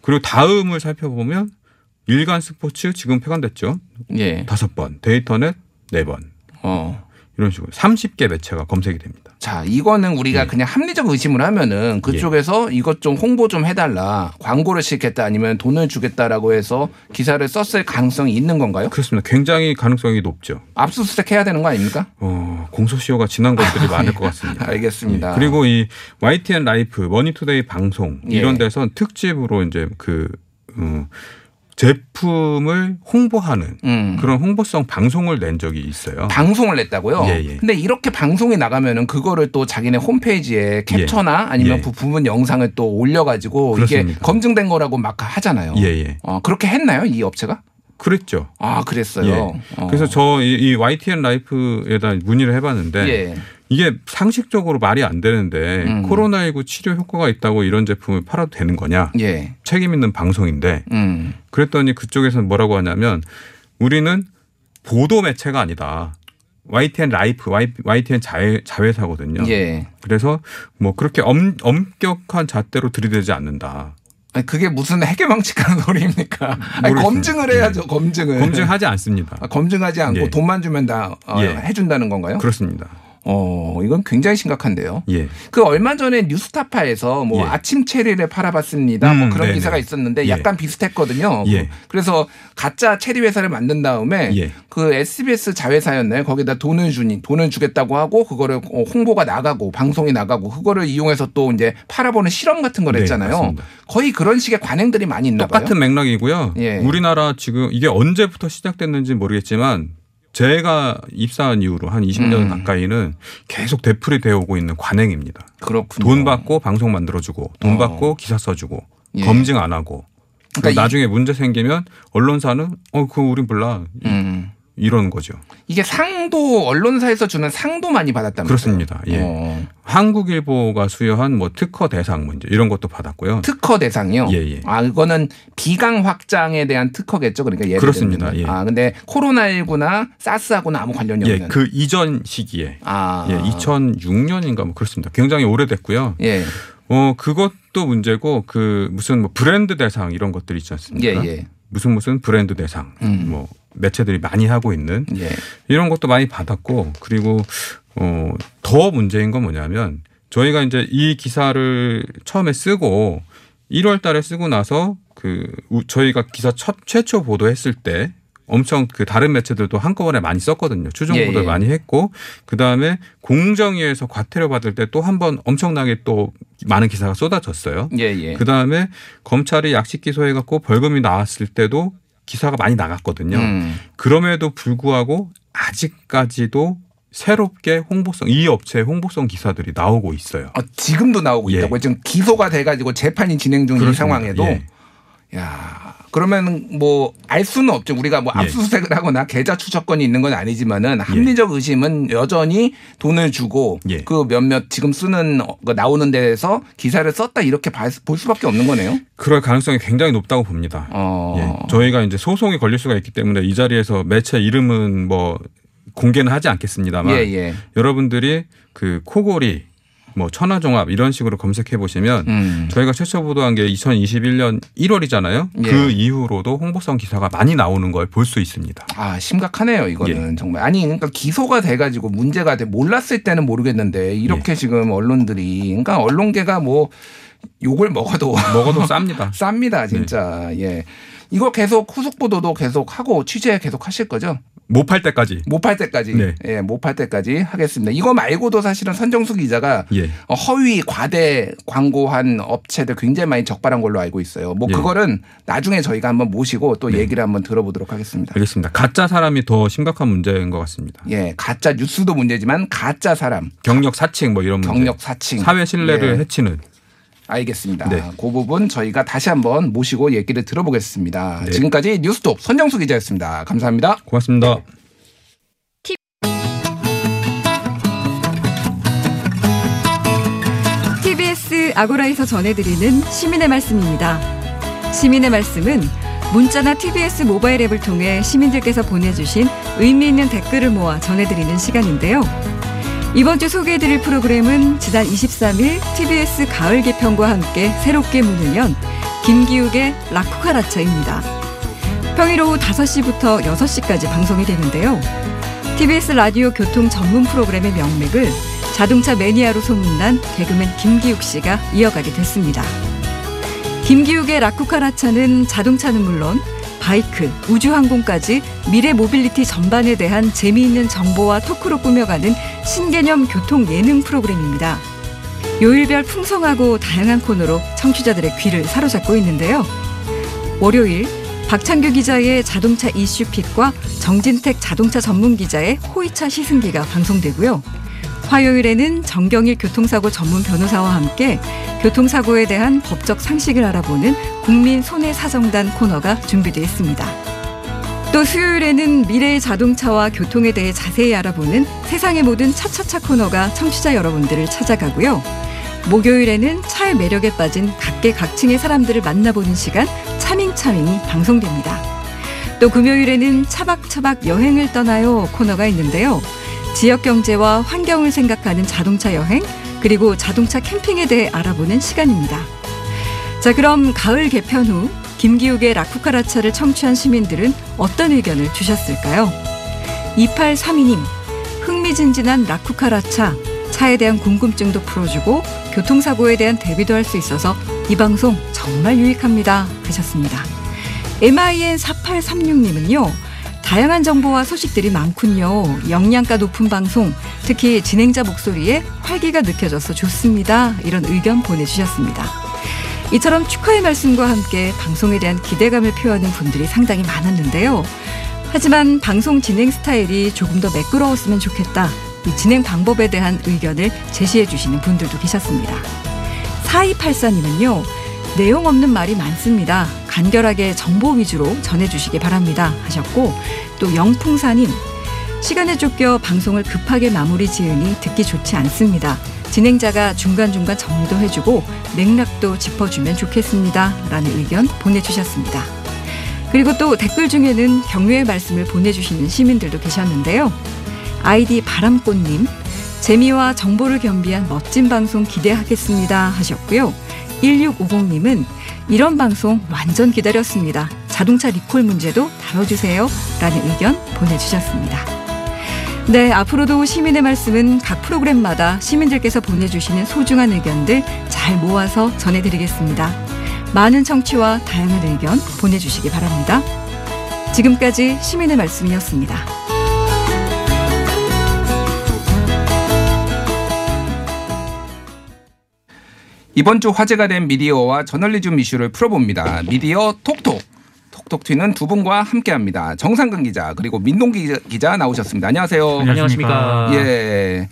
그리고 다음을 살펴보면 일간 스포츠 지금 폐간됐죠. 예. 5번. 데이터넷 4번. 어. 이런 식으로 30개 매체가 검색이 됩니다. 자, 이거는 우리가 예. 그냥 합리적 의심을 하면은 그쪽에서 이것 좀 홍보 좀 해달라, 광고를 시켰다 아니면 돈을 주겠다라고 해서 기사를 썼을 가능성이 있는 건가요? 그렇습니다. 굉장히 가능성이 높죠. 압수수색 해야 되는 거 아닙니까? 어, 공소시효가 지난 것들이 (laughs) 많을 것 같습니다. 알겠습니다. 예. 그리고 이 YTN 라이프, 머니투데이 방송 예. 이런 데선 특집으로 이제 그 어, 제품을 홍보하는 음. 그런 홍보성 방송을 낸 적이 있어요. 방송을 냈다고요? 예, 예. 근데 이렇게 방송이 나가면은 그거를 또 자기네 홈페이지에 캡처나 아니면 예. 그 부분 영상을 또 올려가지고 이게 그렇습니다. 검증된 거라고 막 하잖아요. 예, 예. 어, 그렇게 했나요? 이 업체가? 그랬죠. 아, 그랬어요. 예. 어. 그래서 저이 YTN 라이프에다 문의를 해봤는데 예. 이게 상식적으로 말이 안 되는데 음. 코로나19 치료 효과가 있다고 이런 제품을 팔아도 되는 거냐? 예. 책임 있는 방송인데 음. 그랬더니 그쪽에서는 뭐라고 하냐면 우리는 보도 매체가 아니다. YTN 라이프, YTN 자회, 자회사거든요. 예. 그래서 뭐 그렇게 엄, 엄격한 잣대로 들이대지 않는다. 아니, 그게 무슨 해괴망측한 소리입니까? 아니. 검증을 해야죠, 검증을. 검증하지 않습니다. 아, 검증하지 않고 예. 돈만 주면 다 어, 예. 해준다는 건가요? 그렇습니다. 어, 이건 굉장히 심각한데요. 예. 그 얼마 전에 뉴스타파에서 뭐 예. 아침 체리를 팔아봤습니다. 뭐 음, 그런 네네. 기사가 있었는데 예. 약간 비슷했거든요. 예. 그래서 가짜 체리 회사를 만든 다음에 예. 그 SBS 자회사였나요? 거기다 돈을 주니 돈을 주겠다고 하고 그거를 어, 홍보가 나가고 방송이 나가고 그거를 이용해서 또 이제 팔아보는 실험 같은 걸 네, 했잖아요. 맞습니다. 거의 그런 식의 관행들이 많이 있나 봐요. 똑같은 맥락이고요. 예. 우리나라 지금 이게 언제부터 시작됐는지 모르겠지만 제가 입사한 이후로 한 20년 음. 가까이는 계속 되풀이 되어 오고 있는 관행입니다. 그렇군요. 돈 받고 방송 만들어주고 돈 어. 받고 기사 써주고 예. 검증 안 하고 그러니까 이- 나중에 문제 생기면 언론사는 어 그거 우린 몰라 음. 이러는 거죠. 이게 상도 언론사에서 주는 상도 많이 받았다면서요? 그렇습니다. 예. 어. 한국일보가 수여한 뭐 특허 대상 문제 이런 것도 받았고요. 특허 대상이요. 예, 예. 아 이거는 비강 확장에 대한 특허겠죠. 그러니까 예를 그렇습니다. 예. 아 근데 코로나19나 사스하고는 아무 관련이 예, 없는. 그 이전 시기에 아. 예, 2006년인가 뭐 그렇습니다. 굉장히 오래됐고요. 예. 어 그것도 문제고 그 무슨 뭐 브랜드 대상 이런 것들 있지 않습니까? 예, 예. 무슨 무슨 브랜드 대상 음. 뭐 매체들이 많이 하고 있는 예. 이런 것도 많이 받았고 그리고 어 더 문제인 건 뭐냐면 저희가 이제 이 기사를 처음에 쓰고 1월 달에 쓰고 나서 그 우- 저희가 기사 첫 최초 보도했을 때 엄청 그 다른 매체들도 한꺼번에 많이 썼거든요. 추정 예, 보도를 예. 많이 했고 그다음에 공정위에서 과태료 받을 때 또 한 번 엄청나게 또 많은 기사가 쏟아졌어요. 예, 예. 그다음에 검찰이 약식 기소해 갖고 벌금이 나왔을 때도 기사가 많이 나갔거든요. 음. 그럼에도 불구하고 아직까지도 새롭게 홍보성 이 업체의 홍보성 기사들이 나오고 있어요. 아, 지금도 나오고 예. 있다고 지금 기소가 돼가지고 재판이 진행 중인 그렇습니다. 상황에도 예. 야 그러면 뭐 알 수는 없죠. 우리가 뭐 예. 압수수색을 하거나 계좌 추적권이 있는 건 아니지만은 합리적 의심은 여전히 돈을 주고 예. 그 몇몇 지금 쓰는 나오는 데에서 기사를 썼다 이렇게 봐- 볼 수밖에 없는 거네요. 그럴 가능성이 굉장히 높다고 봅니다. 어. 예. 저희가 이제 소송이 걸릴 수가 있기 때문에 이 자리에서 매체 이름은 뭐 공개는 하지 않겠습니다만 예, 예. 여러분들이 그 코골이 뭐 천하종합 이런 식으로 검색해 보시면 음. 저희가 최초 보도한 게 2021년 1월이잖아요. 예. 그 이후로도 홍보성 기사가 많이 나오는 걸 볼 수 있습니다. 아 심각하네요 이거는 예. 정말 아니 그러니까 기소가 돼가지고 문제가 돼 몰랐을 때는 모르겠는데 이렇게 지금 언론들이 그러니까 언론계가 뭐 욕을 먹어도 (laughs) 먹어도 쌉니다. 쌉니다 진짜 예 이거 계속 후속 보도도 계속 하고 취재 계속 하실 거죠 못 팔 때까지. 못 팔 때까지 네. 예 못 팔 때까지 하겠습니다 이거 말고도 사실은 선정수 기자가 예. 어, 허위 과대 광고한 업체들 굉장히 많이 적발한 걸로 알고 있어요 뭐 예. 그거는 나중에 저희가 한번 모시고 또 네. 얘기를 한번 들어보도록 하겠습니다. 알겠습니다. 가짜 사람이 더 심각한 문제인 것 같습니다. 예, 가짜 뉴스도 문제지만 가짜 사람, 경력 사칭 뭐 이런 문제. 경력 사칭, 사회 신뢰를 예, 해치는. 알겠습니다. 네. 그 부분 저희가 다시 한번 모시고 얘기를 들어보겠습니다. 네. 지금까지 뉴스톱 선정수 기자였습니다. 감사합니다. 고맙습니다. TBS 아고라에서 전해드리는 시민의 말씀입니다. 시민의 말씀은 문자나 TBS 모바일 앱을 통해 시민들께서 보내주신 의미 있는 댓글을 모아 전해드리는 시간인데요. 이번 주 소개해드릴 프로그램은 지난 23일 TBS 가을 개편과 함께 새롭게 문을 연 김기욱의 라쿠카라차입니다. 평일 오후 5시부터 6시까지 방송이 되는데요. TBS 라디오 교통 전문 프로그램의 명맥을 자동차 매니아로 소문난 개그맨 김기욱 씨가 이어가게 됐습니다. 김기욱의 라쿠카라차는 자동차는 물론 바이크, 우주항공까지 미래 모빌리티 전반에 대한 재미있는 정보와 토크로 꾸며가는 신개념 교통 예능 프로그램입니다. 요일별 풍성하고 다양한 코너로 청취자들의 귀를 사로잡고 있는데요. 월요일 박창규 기자의 자동차 이슈픽과 정진택 자동차 전문 기자의 호이차 시승기가 방송되고요. 화요일에는 정경일 교통사고 전문 변호사와 함께 교통사고에 대한 법적 상식을 알아보는 국민 손해사정단 코너가 준비되어 있습니다. 또 수요일에는 미래의 자동차와 교통에 대해 자세히 알아보는 세상의 모든 차차차 코너가 청취자 여러분들을 찾아가고요. 목요일에는 차의 매력에 빠진 각계각층의 사람들을 만나보는 시간 차밍차밍이 방송됩니다. 또 금요일에는 차박차박 여행을 떠나요 코너가 있는데요. 지역 경제와 환경을 생각하는 자동차 여행 그리고 자동차 캠핑에 대해 알아보는 시간입니다. 자, 그럼 가을 개편 후 김기욱의 라쿠카라차를 청취한 시민들은 어떤 의견을 주셨을까요? 2832님, 흥미진진한 라쿠카라차, 차에 대한 궁금증도 풀어주고 교통사고에 대한 대비도 할 수 있어서 이 방송 정말 유익합니다. 하셨습니다. MIN4836님은요, 다양한 정보와 소식들이 많군요. 영양가 높은 방송, 특히 진행자 목소리에 활기가 느껴져서 좋습니다. 이런 의견 보내주셨습니다. 이처럼 축하의 말씀과 함께 방송에 대한 기대감을 표하는 분들이 상당히 많았는데요. 하지만 방송 진행 스타일이 조금 더 매끄러웠으면 좋겠다. 이 진행 방법에 대한 의견을 제시해 주시는 분들도 계셨습니다. 4284님은요. 내용 없는 말이 많습니다. 간결하게 정보 위주로 전해주시기 바랍니다. 하셨고 또 영풍사님 시간에 쫓겨 방송을 급하게 마무리 지으니 듣기 좋지 않습니다. 진행자가 중간중간 정리도 해주고 맥락도 짚어주면 좋겠습니다. 라는 의견 보내주셨습니다. 그리고 또 댓글 중에는 격려의 말씀을 보내주시는 시민들도 계셨는데요. 아이디 바람꽃님, 재미와 정보를 겸비한 멋진 방송 기대하겠습니다 하셨고요. 1650님은 이런 방송 완전 기다렸습니다. 자동차 리콜 문제도 다뤄주세요. 라는 의견 보내주셨습니다. 네, 앞으로도 시민의 말씀은 각 프로그램마다 시민들께서 보내주시는 소중한 의견들 잘 모아서 전해드리겠습니다. 많은 청취와 다양한 의견 보내주시기 바랍니다. 지금까지 시민의 말씀이었습니다. 이번 주 화제가 된 미디어와 저널리즘 이슈를 풀어봅니다. 미디어 톡톡. 톡톡 튀는 두 분과 함께합니다. 정상근 기자 그리고 민동기 기자, 나오셨습니다. 안녕하세요. 안녕하십니까. 예.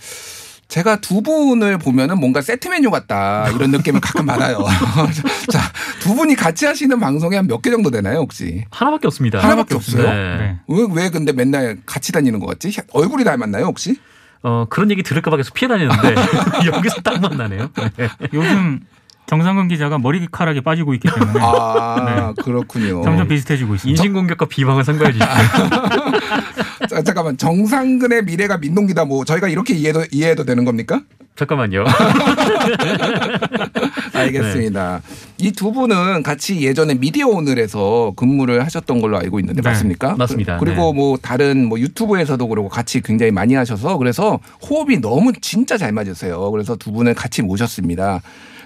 제가 두 분을 보면은 뭔가 세트 메뉴 같다 이런 느낌을 가끔 받아요. (laughs) 자, 두 분이 같이 하시는 방송이 한 몇 개 정도 되나요, 혹시? 하나밖에 없습니다. 하나밖에 없어요? 네. 왜, 왜 근데 맨날 같이 다니는 것 같지? 얼굴이 닮았나요, 혹시? 어, 그런 얘기 들을까봐 계속 피해 다녔는데 (laughs) 여기서 딱 만나네요. 네. 요즘 정상근 기자가 머리카락이 빠지고 있기 때문에 아, 그렇군요. 점점 비슷해지고 있습니다. 인신공격과 비방을 주십시오. (laughs) 자, 잠깐만. 정상근의 미래가 민동기다. 뭐 저희가 이렇게 이해도 이해해도 되는 겁니까? 잠깐만요. (laughs) 알겠습니다. 이두 분은 같이 예전에 미디어 오늘에서 근무를 하셨던 걸로 알고 있는데 네, 맞습니까? 맞습니다. 그- 그리고 네. 뭐 다른 뭐 유튜브에서도 그러고 같이 굉장히 많이 하셔서 그래서 호흡이 너무 진짜 잘 맞으세요. 그래서 두 분을 같이 모셨습니다.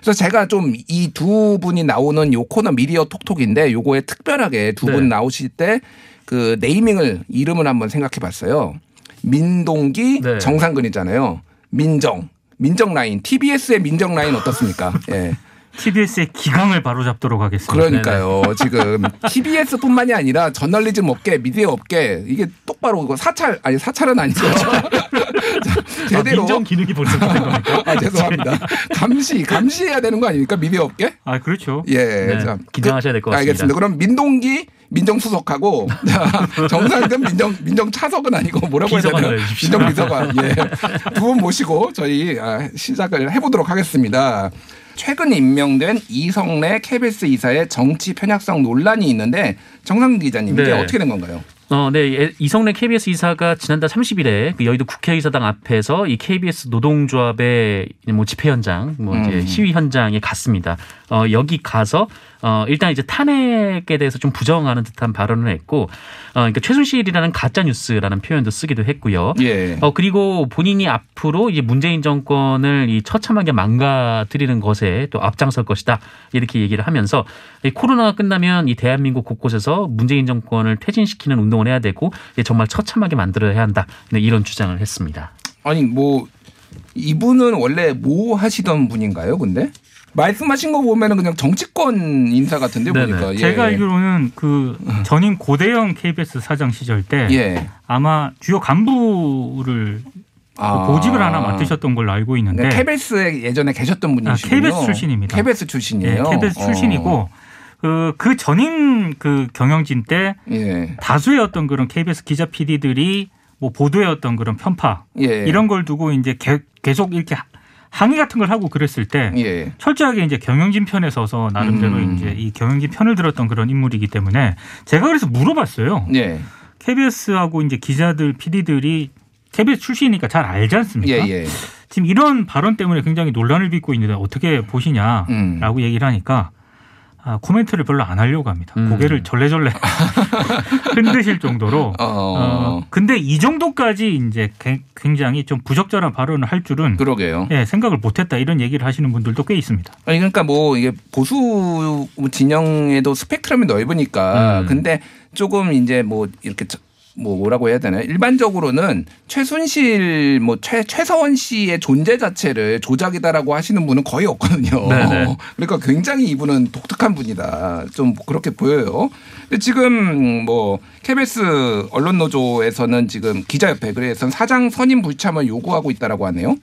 그래서 제가 좀 이 두 분이 나오는 요 코너 미디어 톡톡인데 요거에 특별하게 두분 네. 나오실 때 그 네이밍을 이름을 한번 생각해 봤어요. 민동기 네. 정상근이잖아요. 민정. 민정 라인. TBS의 민정 라인 어떻습니까? (laughs) 예. TBS의 기강을 바로잡도록 하겠습니다. 그러니까요. 지금 TBS뿐만이 아니라 저널리즘 업계, 미디어 업계 이게 똑바로 사찰 아니 사찰은 아니죠. (laughs) 제대로 아, 민정 기능이 벌써 된 겁니까? 아, 죄송합니다. 감시 감시해야 되는 거 아닙니까 미디어 업계? 아 그렇죠. 예. 네, 자, 긴장하셔야 될 것 같습니다. 알겠습니다. 그럼 민동기 민정수석하고 (laughs) 정상근 민정 민정 차석은 아니고 뭐라고 해야 비서관으로 되나요? 해주십시오. 민정 비서관. 예. 두 분 모시고 저희 아, 시작을 해보도록 하겠습니다. 최근 임명된 이성래 KBS 이사의 정치 편향성 논란이 있는데 정상근 기자님 이게 네. 어떻게 된 건가요? 어, 네. 예, 이성래 KBS 이사가 지난달 30일에 그 여의도 국회의사당 앞에서 이 KBS 노동조합의 뭐 집회 현장, 뭐 이제 음. 시위 현장에 갔습니다. 어, 여기 가서 어, 일단 이제 탄핵에 대해서 좀 부정하는 듯한 발언을 했고, 어, 그러니까 최순실이라는 가짜 뉴스라는 표현도 쓰기도 했고요. 예. 어 그리고 본인이 앞으로 이제 문재인 정권을 이 처참하게 망가뜨리는 것에 또 앞장설 것이다 이렇게 얘기를 하면서 이 코로나가 끝나면 이 대한민국 곳곳에서 문재인 정권을 퇴진시키는 운동을 해야 되고 정말 처참하게 만들어야 한다 네, 이런 주장을 했습니다. 아니 뭐 이분은 원래 뭐 하시던 분인가요? 근데 말씀하신 거 보면은 그냥 정치권 인사 같은데 네네. 보니까 예. 제가 알기로는 그 전임 고대영 KBS 사장 시절 때 예. 아마 주요 간부를 아. 보직을 하나 맡으셨던 걸로 알고 있는데 그러니까 KBS에 예전에 계셨던 분이시군요. 아, KBS 출신입니다. KBS 출신이에요. 예, KBS 출신이고 어. 그, 그 전임 그 경영진 때 예. 다수의 어떤 그런 KBS 기자 PD들이 뭐 보도의 어떤 그런 편파 예. 이런 걸 두고 이제 개- 계속 이렇게 하- 항의 같은 걸 하고 그랬을 때 예. 철저하게 이제 경영진 편에 서서 나름대로 음. 이제 이 경영진 편을 들었던 그런 인물이기 때문에 제가 그래서 물어봤어요. 예. KBS하고 이제 기자들, PD들이 KBS 출신이니까 잘 알지 않습니까? 예, 예. 지금 이런 발언 때문에 굉장히 논란을 빚고 있는데 어떻게 보시냐라고 음. 얘기를 하니까 아, 코멘트를 별로 안 하려고 합니다. 음. 고개를 절레절레 (laughs) 흔드실 정도로. 어. 어, 근데 이 정도까지 이제 개- 굉장히 좀 부적절한 발언을 할 줄은 그러게요. 예, 생각을 못했다 이런 얘기를 하시는 분들도 꽤 있습니다. 아니 그러니까 뭐 이게 보수 진영에도 스펙트럼이 넓으니까 음. 근데 조금 이제 뭐 이렇게 저- 뭐 뭐라고 해야 되나요? 일반적으로는 최순실 뭐 최 최서원 씨의 존재 자체를 조작이다라고 하시는 분은 거의 없거든요. 네네. 그러니까 굉장히 이분은 독특한 분이다. 좀 그렇게 보여요. 근데 지금 뭐 KBS 언론 노조에서는 지금 기자협회 그래서 사장 선임 불참을 요구하고 있다라고 하네요.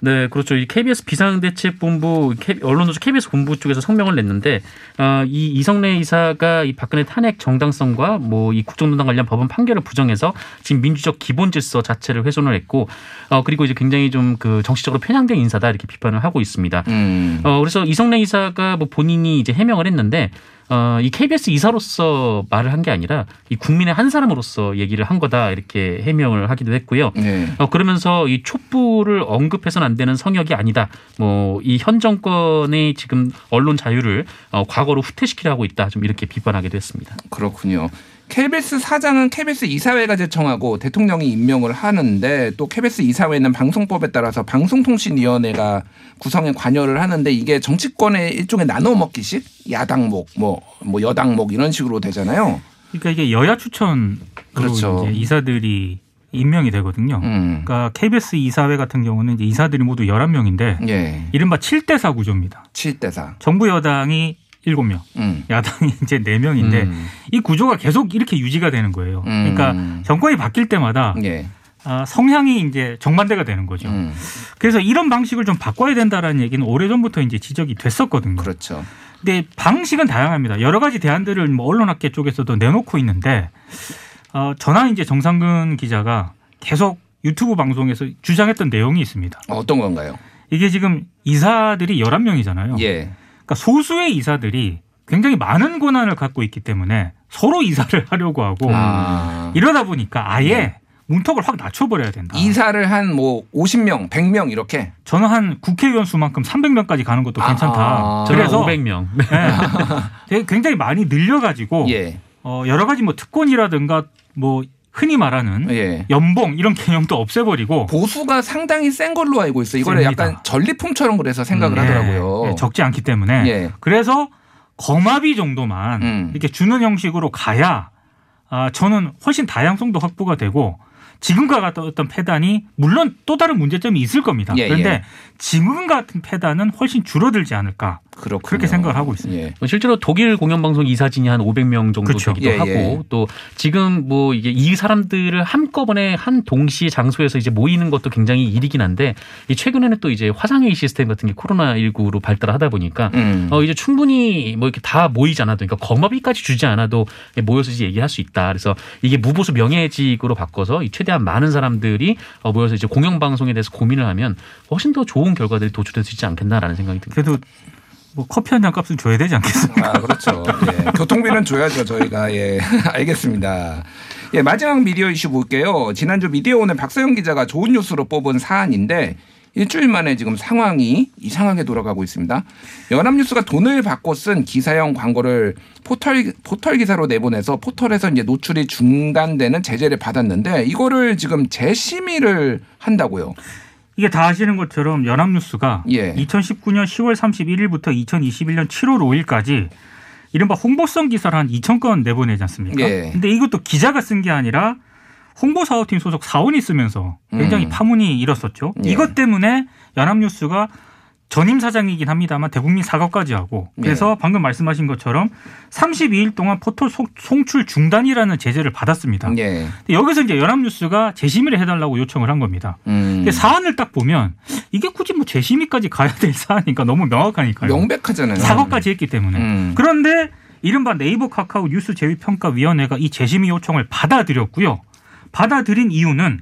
네, 그렇죠. 이 KBS 비상대책본부 언론노조 KBS 본부 쪽에서 성명을 냈는데 어, 이 이성래 이사가 이 박근혜 탄핵 정당성과 뭐 이 국정농단 관련 법원 판결을 부정해서 지금 민주적 기본 질서 자체를 훼손을 했고 어, 그리고 이제 굉장히 좀 그 정치적으로 편향된 인사다 이렇게 비판을 하고 있습니다. 음. 어, 그래서 이성래 이사가 뭐 본인이 이제 해명을 했는데 어, 이 KBS 이사로서 말을 한 게 아니라 이 국민의 한 사람으로서 얘기를 한 거다 이렇게 해명을 하기도 했고요. 네. 어, 그러면서 이 촛불을 언급해서는 안 되는 성역이 아니다. 뭐 이 현 정권의 지금 언론 자유를 어, 과거로 후퇴시키려 고 있다. 좀 이렇게 비판하기도 했습니다. 그렇군요. KBS 사장은 KBS 이사회가 제청하고 대통령이 임명을 하는데 또 KBS 이사회는 방송법에 따라서 방송통신위원회가 구성에 관여를 하는데 이게 정치권의 일종의 나눠 먹기식 야당목 뭐 뭐 여당목 이런 식으로 되잖아요. 그러니까 이게 여야 추천으로 그렇죠. 이제 이사들이 임명이 되거든요. 음. 그러니까 KBS 이사회 같은 경우는 이제 이사들이 모두 11명인데 예. 이른바 7대4 구조입니다. 7대 4. 정부 여당이 7명, 음. 야당이 (laughs) 이제 4명인데 음. 이 구조가 계속 이렇게 유지가 되는 거예요. 음. 그러니까 정권이 바뀔 때마다 예. 아, 성향이 이제 정반대가 되는 거죠. 음. 그래서 이런 방식을 좀 바꿔야 된다라는 얘기는 오래전부터 이제 지적이 됐었거든요. 그렇죠. 근데 방식은 다양합니다. 여러 가지 대안들을 뭐 언론학계 쪽에서도 내놓고 있는데 어, 전화 이제 정상근 기자가 계속 유튜브 방송에서 주장했던 내용이 있습니다. 어떤 건가요? 이게 지금 이사들이 11명이잖아요. 예. 그러니까 소수의 이사들이 굉장히 많은 권한을 갖고 있기 때문에 서로 이사를 하려고 하고 아. 이러다 보니까 아예 문턱을 확 낮춰버려야 된다. 이사를 한 뭐 50명, 100명 이렇게. 저는 한 국회의원 수만큼 300명까지 가는 것도 괜찮다. 아. 그래서 500명. 네. 되게 굉장히 많이 늘려가지고 예. 어, 여러 가지 뭐 특권이라든가 뭐 흔히 말하는 예. 연봉 이런 개념도 없애버리고 보수가 상당히 센 걸로 알고 있어요. 이거를 셉니다. 약간 전리품처럼 그래서 생각을 음, 하더라고요. 예, 적지 않기 때문에 예. 그래서 거마비 정도만 음. 이렇게 주는 형식으로 가야 아, 저는 훨씬 다양성도 확보가 되고 지금과 같은 어떤 패단이 물론 또 다른 문제점이 있을 겁니다. 예, 그런데 예. 지금 같은 패단은 훨씬 줄어들지 않을까 그렇군요. 그렇게 생각을 하고 있습니다. 예. 뭐 실제로 독일 공영방송 이사진이 한 500명 정도 그렇죠. 되기도 예, 하고 예. 또 지금 뭐 이게 이 사람들을 한꺼번에 한 동시 장소에서 이제 모이는 것도 굉장히 일이긴 한데 이 최근에는 또 이제 화상회의 시스템 같은 게 코로나 19로 발달하다 보니까 음. 어 이제 충분히 뭐 이렇게 다 모이지 않아도 그러니까 거마비까지 주지 않아도 모여서 이제 얘기할 수 있다. 그래서 이게 무보수 명예직으로 바꿔서 이 최대한 많은 사람들이 어 모여서 이제 공영방송에 대해서 고민을 하면 훨씬 더 좋은 결과들이 도출될 수 있지 않겠나라는 생각이 듭니다. 그래도 뭐 커피 한 잔 값을 줘야 되지 않겠습니까? 아, 그렇죠. 예. 교통비는 줘야죠, 저희가. 예. (laughs) 알겠습니다. 예, 마지막 미디어 이슈 볼게요. 지난주 미디어 오늘 박서영 기자가 좋은 뉴스로 뽑은 사안인데 일주일 만에 지금 상황이 이상하게 돌아가고 있습니다. 연합뉴스가 돈을 받고 쓴 기사형 광고를 포털 포털 기사로 내보내서 포털에서 이제 노출이 중단되는 제재를 받았는데 이거를 지금 재심의를 한다고요. 이게 다 아시는 것처럼 연합뉴스가 예. 2019년 10월 31일부터 2021년 7월 5일까지 이른바 홍보성 기사를 한 2천 건 내보내지 않습니까? 예. 근데 이것도 기자가 쓴 게 아니라 홍보사업팀 소속 사원이 쓰면서 굉장히 음. 파문이 일었었죠. 예. 이것 때문에 연합뉴스가 전임 사장이긴 합니다만 대국민 사과까지 하고 그래서 예. 방금 말씀하신 것처럼 32일 동안 포털 송- 송출 중단이라는 제재를 받았습니다. 예. 근데 여기서 이제 연합뉴스가 재심의를 해달라고 요청을 한 겁니다. 음. 근데 사안을 딱 보면 이게 굳이 뭐 재심의까지 가야 될 사안이니까 너무 명확하니까요. 명백하잖아요. 사과까지 했기 때문에. 음. 그런데 이른바 네이버 카카오 뉴스 제휴평가위원회가 이 재심의 요청을 받아들였고요. 받아들인 이유는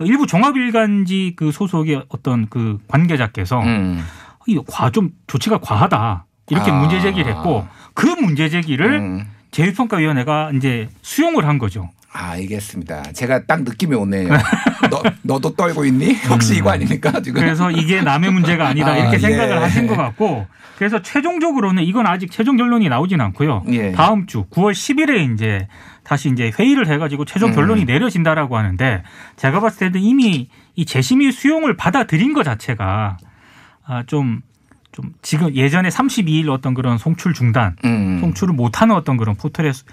일부 종합일간지 그 소속의 어떤 그 관계자께서 음. 이거 과좀 조치가 과하다 이렇게 아. 문제 제기를 했고 그 문제 제기를 음. 제휴평가위원회가 이제 수용을 한 거죠. 아, 알겠습니다. 제가 딱 느낌이 오네요. 너, 너도 떨고 있니? (laughs) 혹시 이거 아닙니까? 지금? 그래서 이게 남의 문제가 아니다 아, 이렇게 예. 생각을 하신 것 같고 그래서 최종적으로는 이건 아직 최종 결론이 나오진 않고요. 예. 다음 주 9월 10일에 이제 다시 이제 회의를 해가지고 최종 음. 결론이 내려진다라고 하는데 제가 봤을 때는 이미 이 재심의 수용을 받아들인 것 자체가 아, 좀, 좀 지금 예전에 32일 어떤 그런 송출 중단, 음. 송출을 못하는 어떤 그런 포털의 수-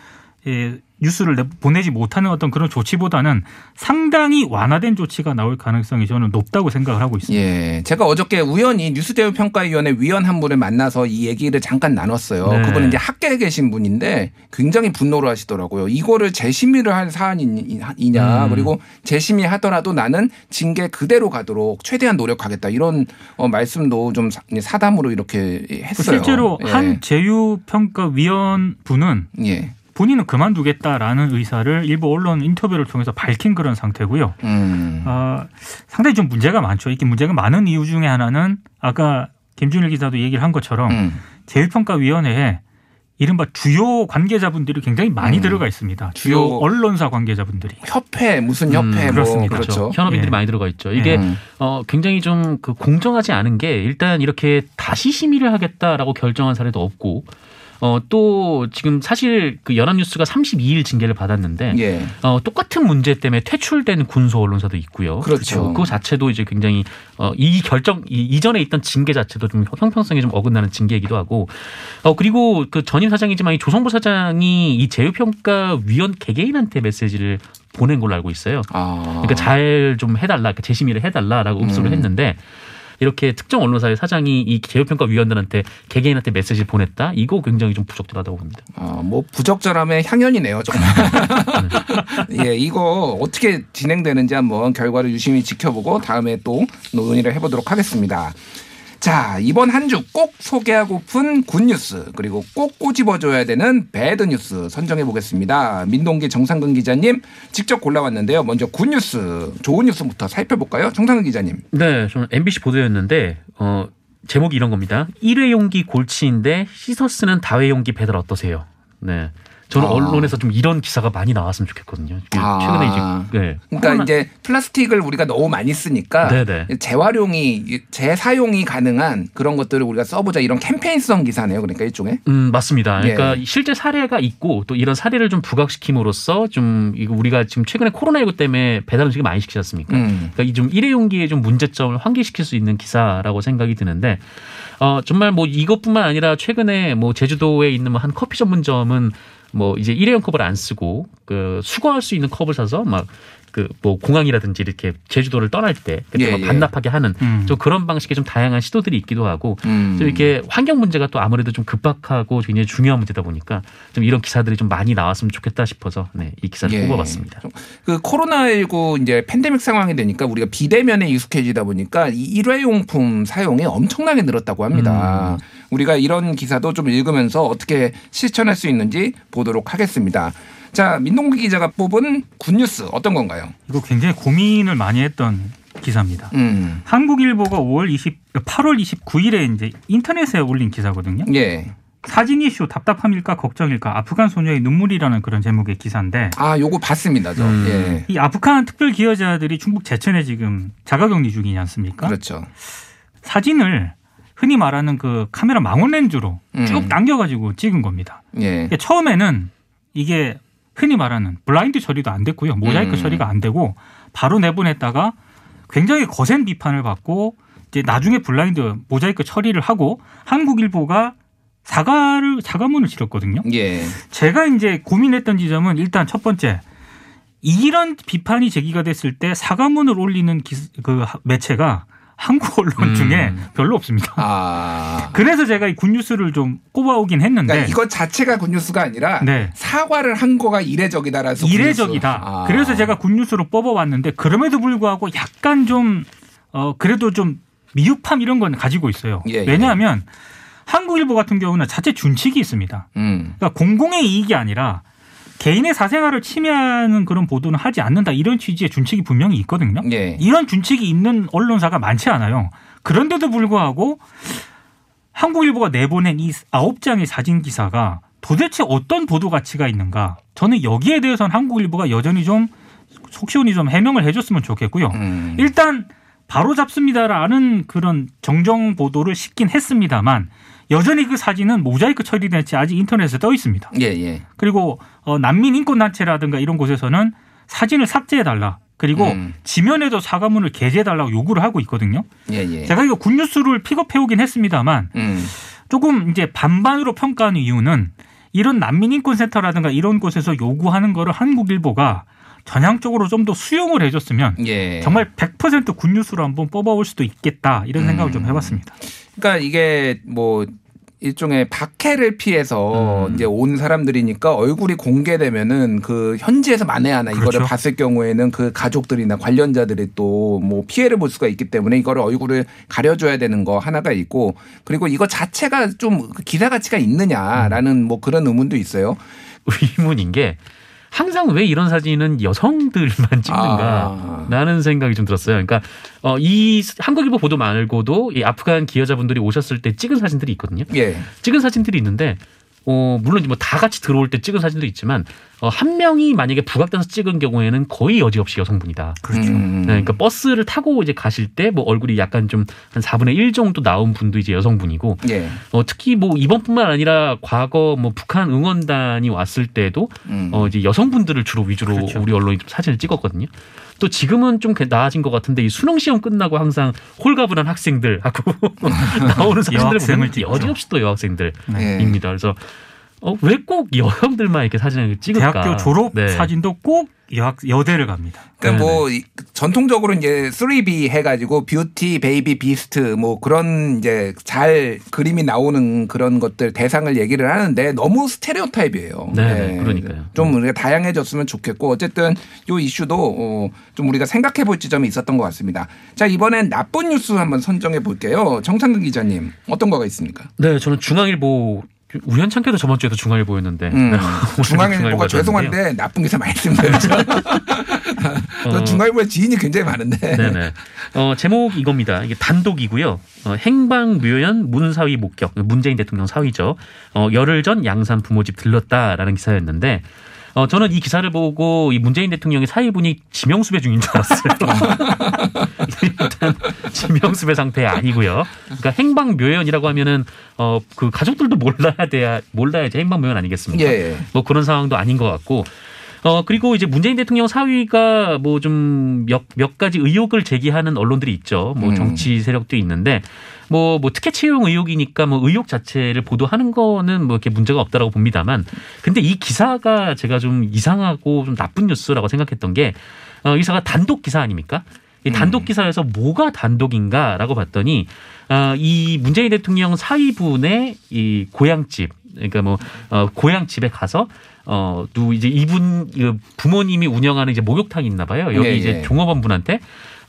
예, 뉴스를 내- 보내지 못하는 어떤 그런 조치보다는 상당히 완화된 조치가 나올 가능성이 저는 높다고 생각을 하고 있습니다. 예, 제가 어저께 우연히 뉴스제휴평가위원회 위원 한 분을 만나서 이 얘기를 잠깐 나눴어요. 네. 그분은 이제 학계에 계신 분인데 굉장히 분노를 하시더라고요. 이거를 재심의를 할 사안이냐 음. 그리고 재심의 하더라도 나는 징계 그대로 가도록 최대한 노력하겠다 이런 어, 말씀도 좀 사- 사담으로 이렇게 했어요. 실제로 예. 한 제휴평가위원 분은 예. 본인은 그만두겠다라는 의사를 일부 언론 인터뷰를 통해서 밝힌 그런 상태고요. 음. 어, 상당히 좀 문제가 많죠. 이게 문제가 많은 이유 중에 하나는 아까 김준일 기자도 얘기를 한 것처럼 음. 제휴평가위원회에 이른바 주요 관계자분들이 굉장히 많이 음. 들어가 있습니다. 주요 주요 언론사 관계자분들이. 협회 무슨 협회 음, 뭐 그렇습니다. 그렇죠. 현업인들이 예. 많이 들어가 있죠. 이게 음. 어, 굉장히 좀 그 공정하지 않은 게 일단 이렇게 다시 심의를 하겠다라고 결정한 사례도 없고 어, 또 지금 사실 그 연합뉴스가 32일 징계를 받았는데 예. 어, 똑같은 문제 때문에 퇴출된 군소 언론사도 있고요. 그렇죠. 그 자체도 이제 굉장히 어, 이 결정 이, 이전에 있던 징계 자체도 좀 형평성이 좀 어긋나는 징계이기도 하고 어, 그리고 그 전임 사장이지만 이 조성부 사장이 이 제휴평가 위원 개개인한테 메시지를 보낸 걸로 알고 있어요. 아. 그러니까 잘 좀 해달라, 그러니까 재심의를 해달라라고 읍소를 음. 했는데 이렇게 특정 언론사의 사장이 이 제휴평가 위원들한테 개개인한테 메시지를 보냈다. 이거 굉장히 좀 부적절하다고 봅니다. 아, 뭐 부적절함의 향연이네요, 정말. (laughs) 예, 이거 어떻게 진행되는지 한번 결과를 유심히 지켜보고 다음에 또 논의를 해보도록 하겠습니다. 자, 이번 한 주 꼭 소개하고픈 굿뉴스 그리고 꼭 꼬집어줘야 되는 배드뉴스 선정해 보겠습니다. 민동기 정상근 기자님 직접 골라왔는데요. 먼저 굿뉴스 좋은 뉴스부터 살펴볼까요? 정상근 기자님. 네, 저는 MBC 보도였는데 어, 제목이 이런 겁니다. 일회용기 골치인데 씻어 쓰는 다회용기 배달 어떠세요? 네. 저는 아. 언론에서 좀 이런 기사가 많이 나왔으면 좋겠거든요. 이게 아. 최근에 이제 네. 그러니까 코로나- 이제 플라스틱을 우리가 너무 많이 쓰니까 네네. 재활용이 재사용이 가능한 그런 것들을 우리가 써보자 이런 캠페인성 기사네요. 그러니까 일종의. 음, 맞습니다. 그러니까 예. 실제 사례가 있고 또 이런 사례를 좀 부각시킴으로써 좀 이거 우리가 지금 최근에 코로나19 때문에 배달 음식을 많이 시키지 않습니까? 음. 그러니까 이 좀 일회용기의 좀 문제점을 환기시킬 수 있는 기사라고 생각이 드는데 어 정말 뭐 이것뿐만 아니라 최근에 뭐 제주도에 있는 뭐 한 커피 전문점은 뭐 이제 일회용 컵을 안 쓰고 그 수거할 수 있는 컵을 사서 막 그 뭐 공항이라든지 이렇게 제주도를 떠날 때 그때 예, 막 예. 반납하게 하는 음. 좀 그런 방식의 좀 다양한 시도들이 있기도 하고 음. 좀 이렇게 환경 문제가 또 아무래도 좀 급박하고 굉장히 중요한 문제다 보니까 좀 이런 기사들이 좀 많이 나왔으면 좋겠다 싶어서 네, 이 기사를 예. 뽑아봤습니다. 그 코로나19 이제 팬데믹 상황이 되니까 우리가 비대면에 익숙해지다 보니까 이 일회용품 사용이 엄청나게 늘었다고 합니다. 우리가 이런 기사도 좀 읽으면서 어떻게 실천할 수 있는지 보도록 하겠습니다. 자, 민동기 기자가 뽑은 굿뉴스 어떤 건가요? 이거 굉장히 고민을 많이 했던 기사입니다. 음. 한국일보가 5월 20, 8월 29일에 이제 인터넷에 올린 기사거든요. 예. 사진 이슈 답답함일까 걱정일까 아프간 소녀의 눈물이라는 그런 제목의 기사인데 아, 요거 봤습니다, 저. 음. 예. 이 아프간 특별 기여자들이 중국 제천에 지금 자가격리 중이지 않습니까? 그렇죠. 사진을 흔히 말하는 그 카메라 망원 렌즈로 음. 쭉 당겨가지고 찍은 겁니다. 예. 그러니까 처음에는 이게 흔히 말하는 블라인드 처리도 안 됐고요. 모자이크 음. 처리가 안 되고 바로 내보냈다가 굉장히 거센 비판을 받고 이제 나중에 블라인드 모자이크 처리를 하고 한국일보가 사과를 사과문을 실었거든요. 예. 제가 이제 고민했던 지점은 일단 첫 번째 이런 비판이 제기가 됐을 때 사과문을 올리는 기, 그 매체가 한국 언론 음. 중에 별로 없습니다. 아. (laughs) 그래서 제가 이 굿뉴스를 좀 꼽아오긴 했는데 그러니까 이것 자체가 굿뉴스가 아니라 네. 사과를 한 거가 이례적이다라서 이례적이다. 아. 그래서 제가 굿뉴스로 뽑아왔는데 그럼에도 불구하고 약간 좀 어, 그래도 좀 미흡함 이런 건 가지고 있어요. 예, 예. 왜냐하면 한국일보 같은 경우는 자체 준칙이 있습니다. 음. 그러니까 공공의 이익이 아니라 개인의 사생활을 침해하는 그런 보도는 하지 않는다 이런 취지의 준칙이 분명히 있거든요. 예. 이런 준칙이 있는 언론사가 많지 않아요. 그런데도 불구하고 한국일보가 내보낸 이 아홉 장의 사진 기사가 도대체 어떤 보도 가치가 있는가? 저는 여기에 대해서는 한국일보가 여전히 좀 속시원히 좀 해명을 해줬으면 좋겠고요. 음. 일단 바로 잡습니다라는 그런 정정 보도를 시킨 했습니다만 여전히 그 사진은 모자이크 처리된 채 아직 인터넷에 떠 있습니다. 예, 예. 그리고 어, 난민 인권 단체라든가 이런 곳에서는 사진을 삭제해 달라. 그리고 음. 지면에도 사과문을 게재해 달라고 요구를 하고 있거든요. 예, 예. 제가 이거 굿뉴스를 픽업해 오긴 했습니다만 음. 조금 이제 반반으로 평가하는 이유는 이런 난민 인권 센터라든가 이런 곳에서 요구하는 거를 한국일보가 전향적으로 좀 더 수용을 해줬으면 예. 정말 100% 굿뉴스로 한번 뽑아올 수도 있겠다 이런 생각을 좀 해봤습니다. 그러니까 이게 뭐 일종의 박해를 피해서 음. 이제 온 사람들이니까 얼굴이 공개되면은 그 현지에서 만에 하나 이거를 그렇죠. 봤을 경우에는 그 가족들이나 관련자들이 또 뭐 피해를 볼 수가 있기 때문에 이거를 얼굴을 가려줘야 되는 거 하나가 있고 그리고 이거 자체가 좀 기사 가치가 있느냐라는 뭐 그런 의문도 있어요. 의문인 게 항상 왜 이런 사진은 여성들만 (laughs) 찍는가 아. 라는 생각이 좀 들었어요. 그러니까 어, 이 한국일보 보도 말고도 이 아프간 기여자분들이 오셨을 때 찍은 사진들이 있거든요. 예. 찍은 사진들이 있는데 어, 물론 뭐 다 같이 들어올 때 찍은 사진도 있지만 어, 한 명이 만약에 부각돼서 찍은 경우에는 거의 여지없이 여성분이다. 그렇죠. 음. 네, 그러니까 버스를 타고 이제 가실 때 뭐 얼굴이 약간 좀 한 4분의 1 정도 나온 분도 이제 여성분이고 예. 어, 특히 뭐 이번뿐만 아니라 과거 뭐 북한 응원단이 왔을 때도 음. 어, 이제 여성분들을 주로 위주로 그렇죠. 우리 언론이 좀 사진을 찍었거든요. 또 지금은 좀 나아진 것 같은데 이 수능 시험 끝나고 항상 홀가분한 학생들 하고 (laughs) 나오는 사진들 여학생을 보면. 여지없이 또 여학생들입니다. 예. 그래서 어, 왜 꼭 여성들만 이렇게 사진을 찍을까? 대학교 졸업 네. 사진도 꼭 여학, 여대를 갑니다. 그러니까 네네. 뭐 이- 전통적으로 이제 3B 해가지고 beauty, baby, beast 뭐 그런 이제 잘 그림이 나오는 그런 것들 대상을 얘기를 하는데 너무 스테레오타입이에요. 네, 그러니까요. 좀 우리가 다양해졌으면 좋겠고 어쨌든 요 이슈도 어, 좀 우리가 생각해 볼 지점이 있었던 것 같습니다. 자 이번엔 나쁜 뉴스 한번 선정해 볼게요. 정상근 기자님 어떤 거가 있습니까? 네, 저는 중앙일보 우연찮게도 저번 주에도 중앙일보였는데 음, (laughs) 오늘 중앙일보가 죄송한데 나쁜 기사 많이 씁니다. 저 (laughs) 어. (laughs) 중앙일보에 지인이 굉장히 많은데. 네네. 어, 제목 이겁니다. 이게 단독이고요. 어, 행방묘연 문사위 목격. 문재인 대통령 사위죠. 어, 열흘 전 양산 부모집 들렀다라는 기사였는데 어, 저는 이 기사를 보고 이 문재인 대통령의 사위분이 지명수배 중인 줄 알았어요. (laughs) 일단 지명수배 상태 아니고요. 그러니까 행방묘연이라고 하면은 어, 그 가족들도 몰라야 돼야 몰라야지 행방묘연 아니겠습니까? 예. 뭐 그런 상황도 아닌 것 같고. 어, 그리고 이제 문재인 대통령 사위가 뭐 좀 몇, 몇 가지 의혹을 제기하는 언론들이 있죠. 뭐 음. 정치 세력도 있는데 뭐, 뭐 특혜 채용 의혹이니까 뭐 의혹 자체를 보도하는 거는 뭐 이렇게 문제가 없다라고 봅니다만 근데 이 기사가 제가 좀 이상하고 좀 나쁜 뉴스라고 생각했던 게 어, 이 기사가 단독 기사 아닙니까? 이 단독 기사에서 뭐가 단독인가라고 봤더니 어, 이 문재인 대통령 사위분의 이 고향집 그러니까 뭐 어, 고향집에 가서 어, 또 이제 이분 그 부모님이 운영하는 이제 목욕탕이 있나 봐요. 여기 예, 이제 예. 종업원 분한테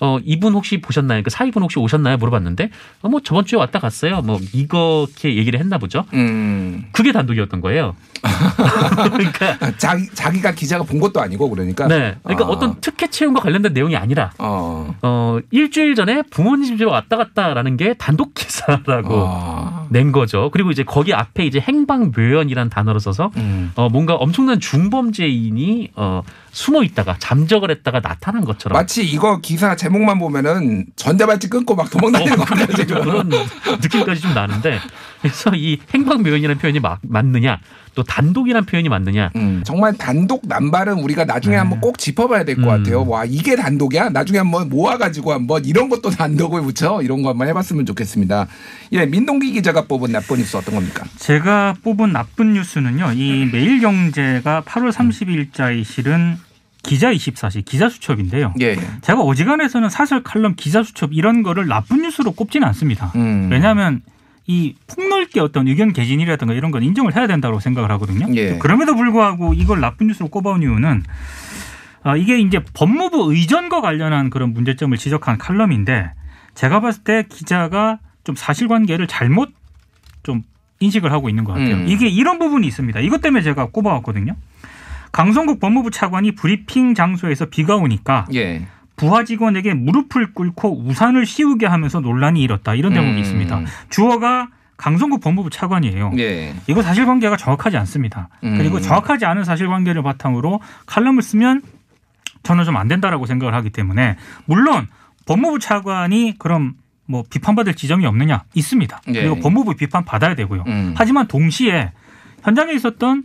어, 이분 혹시 보셨나요? 그 사위분 혹시 오셨나요? 물어봤는데 어, 뭐 저번 주에 왔다 갔어요. 뭐 이렇게 얘기를 했나 보죠. 음. 그게 단독이었던 거예요. (laughs) 그러니까 자기 자기가 기자가 본 것도 아니고 그러니까. 네. 그러니까 아. 어떤 특혜 채용과 관련된 내용이 아니라 어. 어, 일주일 전에 부모님 집에 왔다 갔다라는 게 단독 기사라고 아. 낸 거죠. 그리고 이제 거기 앞에 이제 행방묘연이라는 단어를 써서 음. 어, 뭔가 엄청난 중범죄인이 어, 숨어 있다가 잠적을 했다가 나타난 것처럼 마치 이거 기사 제목만 보면은 전자발찌 끊고 막 도망다니는 것 같아요 지금. 어, 그런 느낌까지 좀 나는데 그래서 이 행방묘연이라는 표현이 막, 맞느냐 또 단독이라는 표현이 맞느냐 음, 정말 단독 남발은 우리가 나중에 한번 꼭 짚어봐야 될것 음. 같아요. 와 이게 단독이야? 나중에 한번 모아가지고 한번 이런 것도 단독을 붙여 이런 거 한번 해봤으면 좋겠습니다. 예, 민동기 기자가 뽑은 나쁜 뉴스 어떤 겁니까? 제가 뽑은 나쁜 뉴스는요. 이 매일경제가 8월 30일자에 실은 기자 24시 기자 수첩인데요. 예. 제가 어지간해서는 사설 칼럼 기자 수첩 이런 거를 나쁜 뉴스로 꼽지는 않습니다. 음. 왜냐하면 이 폭넓게 어떤 의견 개진이라든가 이런 건 인정을 해야 된다고 생각을 하거든요. 예. 그럼에도 불구하고 이걸 나쁜 뉴스로 꼽아온 이유는 아, 이게 이제 법무부 의전과 관련한 그런 문제점을 지적한 칼럼인데 제가 봤을 때 기자가 좀 사실관계를 잘못 좀 인식을 하고 있는 것 같아요. 음. 이게 이런 부분이 있습니다. 이것 때문에 제가 꼽아왔거든요. 강성국 법무부 차관이 브리핑 장소에서 비가 오니까 예. 부하 직원에게 무릎을 꿇고 우산을 씌우게 하면서 논란이 일었다. 이런 대목이 음. 있습니다. 주어가 강성국 법무부 차관이에요. 예. 이거 사실관계가 정확하지 않습니다. 음. 그리고 정확하지 않은 사실관계를 바탕으로 칼럼을 쓰면 저는 좀 안 된다라고 생각을 하기 때문에 물론 법무부 차관이 그럼 뭐 비판받을 지점이 없느냐 있습니다. 예. 그리고 법무부 비판 받아야 되고요. 음. 하지만 동시에 현장에 있었던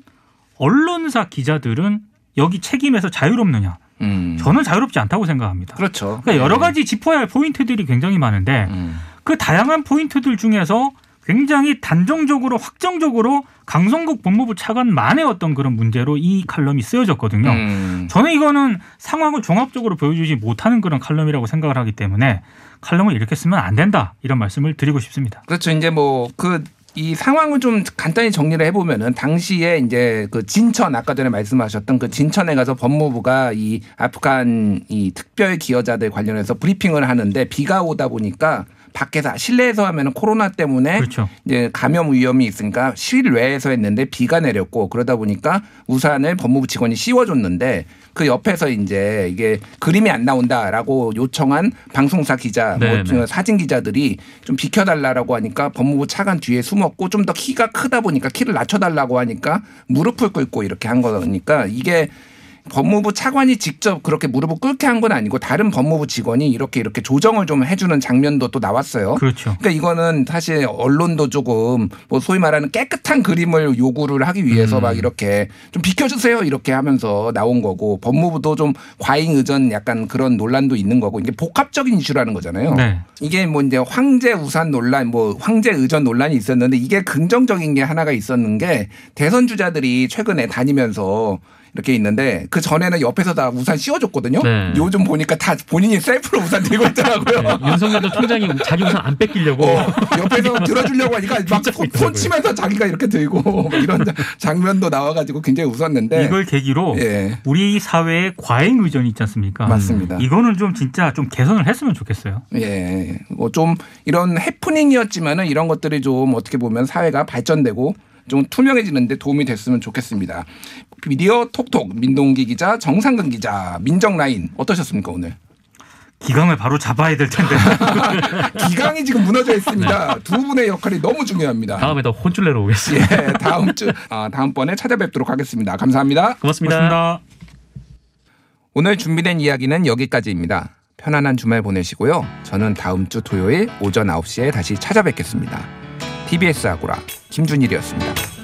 언론사 기자들은 여기 책임에서 자유롭느냐? 음. 저는 자유롭지 않다고 생각합니다. 그렇죠. 그러니까 여러 예. 가지 짚어야 할 포인트들이 굉장히 많은데 음. 그 다양한 포인트들 중에서 굉장히 단정적으로 확정적으로 강성국 법무부 차관만의 어떤 그런 문제로 이 칼럼이 쓰여졌거든요. 음. 저는 이거는 상황을 종합적으로 보여주지 못하는 그런 칼럼이라고 생각을 하기 때문에 칼럼을 이렇게 쓰면 안 된다 이런 말씀을 드리고 싶습니다. 그렇죠. 이제 뭐 그 이 상황을 좀 간단히 정리를 해보면은 당시에 이제 그 진천 아까 전에 말씀하셨던 그 진천에 가서 법무부가 이 아프간 이 특별 기여자들 관련해서 브리핑을 하는데 비가 오다 보니까 밖에서 실내에서 하면은 코로나 때문에 그렇죠. 이제 감염 위험이 있으니까 실외에서 했는데 비가 내렸고 그러다 보니까 우산을 법무부 직원이 씌워줬는데 그 옆에서 이제 이게 그림이 안 나온다라고 요청한 방송사 기자, 네, 뭐 네. 사진 기자들이 좀 비켜달라고 하니까 법무부 차관 뒤에 숨었고 좀 더 키가 크다 보니까 키를 낮춰달라고 하니까 무릎을 꿇고 이렇게 한 거니까 이게 법무부 차관이 직접 그렇게 무릎을 꿇게 한 건 아니고 다른 법무부 직원이 이렇게 이렇게 조정을 좀 해주는 장면도 또 나왔어요. 그렇죠. 그러니까 이거는 사실 언론도 조금 뭐 소위 말하는 깨끗한 그림을 요구를 하기 위해서 음. 막 이렇게 좀 비켜주세요 이렇게 하면서 나온 거고 법무부도 좀 과잉 의전 약간 그런 논란도 있는 거고 이게 복합적인 이슈라는 거잖아요. 네. 이게 뭐 이제 황제 우산 논란, 뭐 황제 의전 논란이 있었는데 이게 긍정적인 게 하나가 있었는 게 대선 주자들이 최근에 다니면서 이렇게 있는데 그 전에는 옆에서 다 우산 씌워줬거든요. 네. 요즘 보니까 다 본인이 셀프로 우산 들고 있더라고요. 네, 윤석열도 총장이 자기 우산 안 뺏기려고 어, 옆에서 들어주려고 하니까 막 붙잡고 손, 있더라고요. 손 치면서 자기가 이렇게 들고 뭐 이런 장면도 나와가지고 굉장히 웃었는데 이걸 계기로 예. 우리 사회의 과잉 의전이 있지 않습니까? 맞습니다. 이거는 좀 진짜 좀 개선을 했으면 좋겠어요. 예, 뭐 좀 이런 해프닝이었지만은 이런 것들이 좀 어떻게 보면 사회가 발전되고 좀 투명해지는데 도움이 됐으면 좋겠습니다. 미디어 톡톡 민동기 기자, 정상근 기자, 민정 라인 어떠셨습니까 오늘? 기강을 바로 잡아야 될 텐데. (laughs) 기강이 지금 무너져 있습니다. 두 분의 역할이 너무 중요합니다. 다음에 더 혼쭐 내러 오겠습니다. 예, 다음 주 아, 다음번에 찾아뵙도록 하겠습니다. 감사합니다. 고맙습니다. 고맙습니다. 오늘 준비된 이야기는 여기까지입니다. 편안한 주말 보내시고요. 저는 다음 주 토요일 오전 9시에 다시 찾아뵙겠습니다. TBS 아고라 김준일이었습니다.